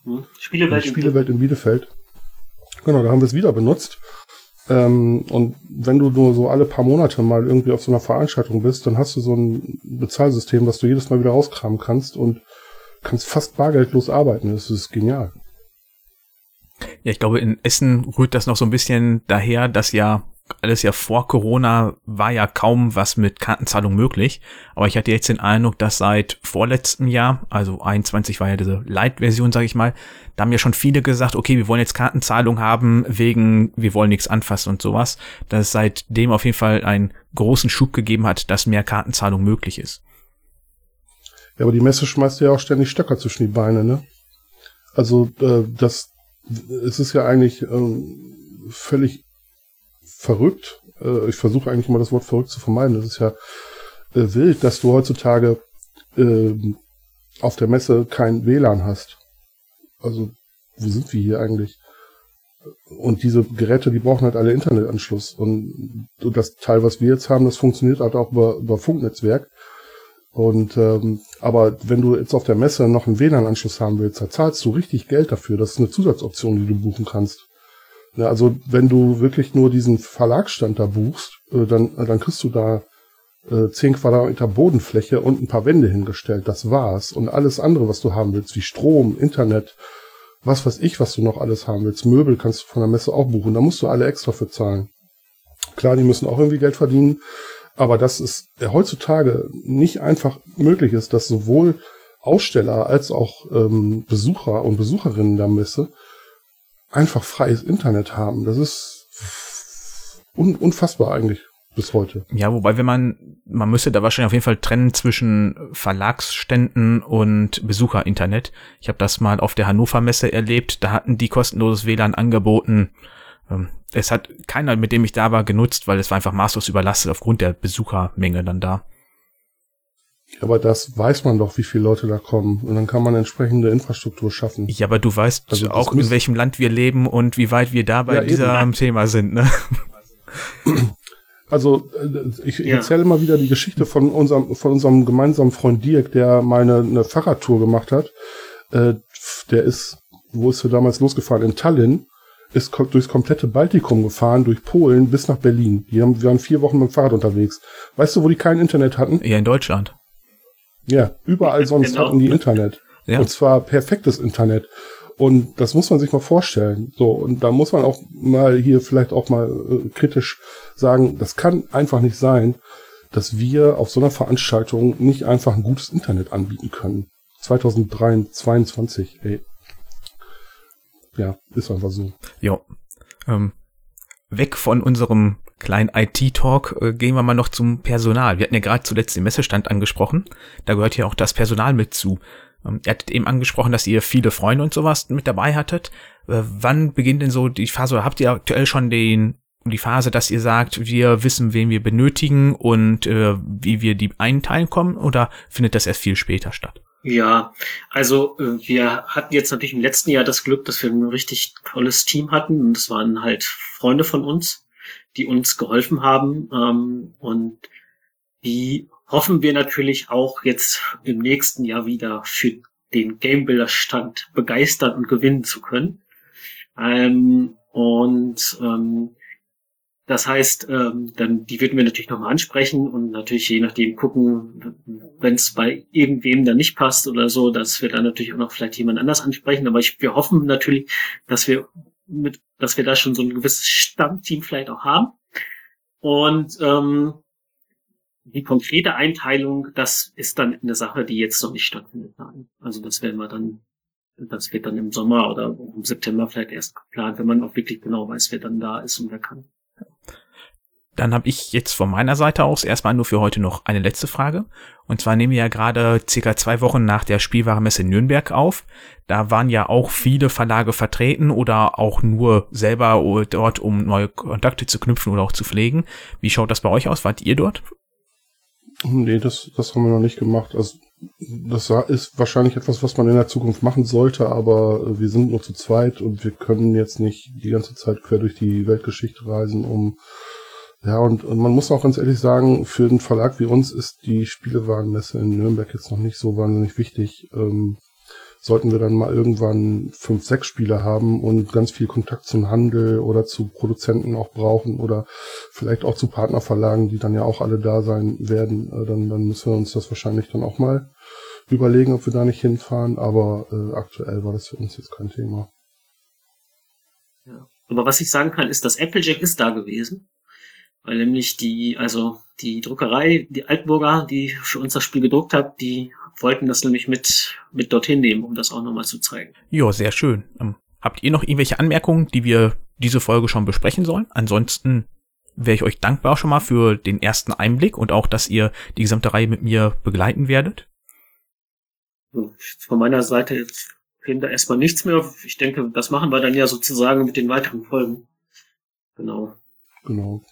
Hm? Spielewelt, Spielewelt in Bielefeld. Genau, da haben wir es wieder benutzt. Ähm, und wenn du nur so alle paar Monate mal irgendwie auf so einer Veranstaltung bist, dann hast du so ein Bezahlsystem, was du jedes Mal wieder rauskramen kannst und kannst fast bargeldlos arbeiten. Das ist genial. Ja, ich glaube, in Essen rührt das noch so ein bisschen daher, dass ja alles ja vor Corona war ja kaum was mit Kartenzahlung möglich. Aber ich hatte jetzt den Eindruck, dass seit vorletztem Jahr, also 21 war ja diese Light-Version, sage ich mal, da haben ja schon viele gesagt, okay, wir wollen jetzt Kartenzahlung haben wegen, wir wollen nichts anfassen und sowas. Dass es seitdem auf jeden Fall einen großen Schub gegeben hat, dass mehr Kartenzahlung möglich ist. Ja, aber die Messe schmeißt ja auch ständig Stöcker zwischen die Beine, ne? Also äh, das, es ist ja eigentlich äh, völlig verrückt. Äh, ich versuche eigentlich immer das Wort verrückt zu vermeiden. Das ist ja äh, wild, dass du heutzutage äh, auf der Messe kein WLAN hast. Also, wo sind wir hier eigentlich? Und diese Geräte, die brauchen halt alle Internetanschluss. Und das Teil, was wir jetzt haben, das funktioniert halt auch über, über Funknetzwerk. Und ähm, aber wenn du jetzt auf der Messe noch einen WLAN-Anschluss haben willst, da zahlst du richtig Geld dafür. Das ist eine Zusatzoption, die du buchen kannst. Ja, also wenn du wirklich nur diesen Verlagsstand da buchst, äh, dann, dann kriegst du da äh, 10 Quadratmeter Bodenfläche und ein paar Wände hingestellt. Das war's. Und alles andere, was du haben willst, wie Strom, Internet, was weiß ich, was du noch alles haben willst. Möbel kannst du von der Messe auch buchen. Da musst du alle extra für zahlen. Klar, die müssen auch irgendwie Geld verdienen. Aber dass es ja, heutzutage nicht einfach möglich ist, dass sowohl Aussteller als auch ähm, Besucher und Besucherinnen der Messe einfach freies Internet haben. Das ist un unfassbar eigentlich bis heute. Ja, wobei, wenn man, man müsste da wahrscheinlich auf jeden Fall trennen zwischen Verlagsständen und Besucherinternet. Ich habe das mal auf der Hannover Messe erlebt. Da hatten die kostenloses WLAN angeboten. Ähm, es hat keiner, mit dem ich da war, genutzt, weil es war einfach maßlos überlastet aufgrund der Besuchermenge dann da. Aber das weiß man doch, wie viele Leute da kommen. Und dann kann man entsprechende Infrastruktur schaffen. Ja, aber du weißt also auch, in welchem Land wir leben und wie weit wir da bei ja, diesem Thema sind, ne? Also äh, ich ja. erzähle mal wieder die Geschichte von unserem, von unserem gemeinsamen Freund Dirk, der mal eine, eine Fahrradtour gemacht hat. Äh, der ist, wo ist er damals losgefahren? In Tallinn ist durchs komplette Baltikum gefahren, durch Polen bis nach Berlin. Die haben, wir waren vier Wochen mit dem Fahrrad unterwegs. Weißt du, wo die kein Internet hatten? Ja, in Deutschland. Ja, überall sonst genau. hatten die Internet. Ja. Und zwar perfektes Internet. Und das muss man sich mal vorstellen. So, und da muss man auch mal hier vielleicht auch mal äh, kritisch sagen, das kann einfach nicht sein, dass wir auf so einer Veranstaltung nicht einfach ein gutes Internet anbieten können. 2023, ey. Ja, ist einfach so. Ja. Ähm, weg von unserem kleinen IT-Talk äh, gehen wir mal noch zum Personal. Wir hatten ja gerade zuletzt den Messestand angesprochen. Da gehört ja auch das Personal mit zu. Ähm, ihr hattet eben angesprochen, dass ihr viele Freunde und sowas mit dabei hattet. Äh, wann beginnt denn so die Phase, oder habt ihr aktuell schon den die Phase, dass ihr sagt, wir wissen, wen wir benötigen und äh, wie wir die einteilen kommen, oder findet das erst viel später statt? Ja, also äh, wir hatten jetzt natürlich im letzten Jahr das Glück, dass wir ein richtig tolles Team hatten und das waren halt Freunde von uns, die uns geholfen haben. Ähm, und die hoffen wir natürlich auch jetzt im nächsten Jahr wieder für den Gamebuilder Stand begeistern und gewinnen zu können. Ähm, und ähm, Das heißt, ähm, dann die würden wir natürlich nochmal ansprechen und natürlich je nachdem gucken, wenn es bei irgendwem dann nicht passt oder so, dass wir dann natürlich auch noch vielleicht jemand anders ansprechen. Aber ich, wir hoffen natürlich, dass wir mit, dass wir da schon so ein gewisses Stammteam vielleicht auch haben. Und ähm, die konkrete Einteilung, das ist dann eine Sache, die jetzt noch nicht stattfindet. Also das werden wir dann, das wird dann im Sommer oder im September vielleicht erst geplant, wenn man auch wirklich genau weiß, wer dann da ist und wer kann. Dann habe ich jetzt von meiner Seite aus erstmal nur für heute noch eine letzte Frage. Und zwar nehmen wir ja gerade circa zwei Wochen nach der Spielwarenmesse Nürnberg auf. Da waren ja auch viele Verlage vertreten oder auch nur selber dort, um neue Kontakte zu knüpfen oder auch zu pflegen. Wie schaut das bei euch aus? Wart ihr dort? Nee, das, das haben wir noch nicht gemacht. Also, das ist wahrscheinlich etwas, was man in der Zukunft machen sollte, aber wir sind nur zu zweit und wir können jetzt nicht die ganze Zeit quer durch die Weltgeschichte reisen, um ja, und, und man muss auch ganz ehrlich sagen, für einen Verlag wie uns ist die Spielewarenmesse in Nürnberg jetzt noch nicht so wahnsinnig wichtig. Ähm, sollten wir dann mal irgendwann fünf, sechs Spiele haben und ganz viel Kontakt zum Handel oder zu Produzenten auch brauchen oder vielleicht auch zu Partnerverlagen, die dann ja auch alle da sein werden, äh, dann, dann müssen wir uns das wahrscheinlich dann auch mal überlegen, ob wir da nicht hinfahren. Aber äh, aktuell war das für uns jetzt kein Thema. Ja. Aber was ich sagen kann, ist, dass Applejack ist da gewesen weil nämlich die, also die Druckerei, die Altburger, die für uns das Spiel gedruckt hat, die wollten das nämlich mit, mit dorthin nehmen, um das auch nochmal zu zeigen. Ja, sehr schön. Ähm, habt ihr noch irgendwelche Anmerkungen, die wir diese Folge schon besprechen sollen? Ansonsten wäre ich euch dankbar schon mal für den ersten Einblick und auch, dass ihr die gesamte Reihe mit mir begleiten werdet. Von meiner Seite jetzt fehlt da erstmal nichts mehr. Ich denke, das machen wir dann ja sozusagen mit den weiteren Folgen. Genau. Genau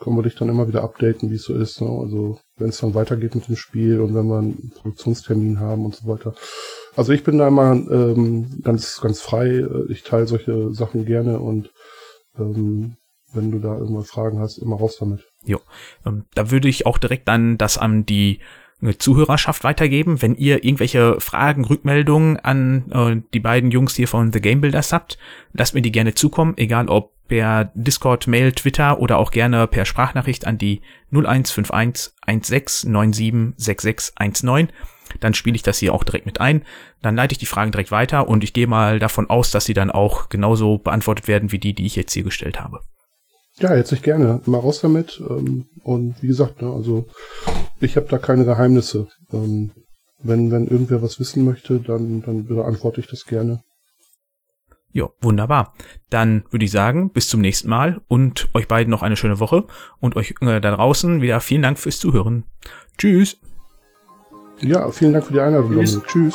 können wir dich dann immer wieder updaten, wie es so ist. Ne? Also wenn es dann weitergeht mit dem Spiel und wenn wir einen Produktionstermin haben und so weiter. Also ich bin da immer ähm, ganz, ganz frei. Ich teile solche Sachen gerne und ähm, wenn du da irgendwann Fragen hast, immer raus damit. Jo, ähm, da würde ich auch direkt dann das an die äh, Zuhörerschaft weitergeben. Wenn ihr irgendwelche Fragen, Rückmeldungen an äh, die beiden Jungs hier von The Game Builders habt, lasst mir die gerne zukommen, egal ob per Discord, Mail, Twitter oder auch gerne per Sprachnachricht an die 0151 1697 6619. Dann spiele ich das hier auch direkt mit ein. Dann leite ich die Fragen direkt weiter und ich gehe mal davon aus, dass sie dann auch genauso beantwortet werden wie die, die ich jetzt hier gestellt habe. Ja, jetzt ich gerne. Mal raus damit. Ähm, und wie gesagt, ne, also ich habe da keine Geheimnisse. Ähm, wenn, wenn irgendwer was wissen möchte, dann, dann beantworte ich das gerne. Ja, wunderbar. Dann würde ich sagen, bis zum nächsten Mal und euch beiden noch eine schöne Woche und euch äh, da draußen wieder vielen Dank fürs Zuhören. Tschüss. Ja, vielen Dank für die Einladung, Tschüss. Tschüss.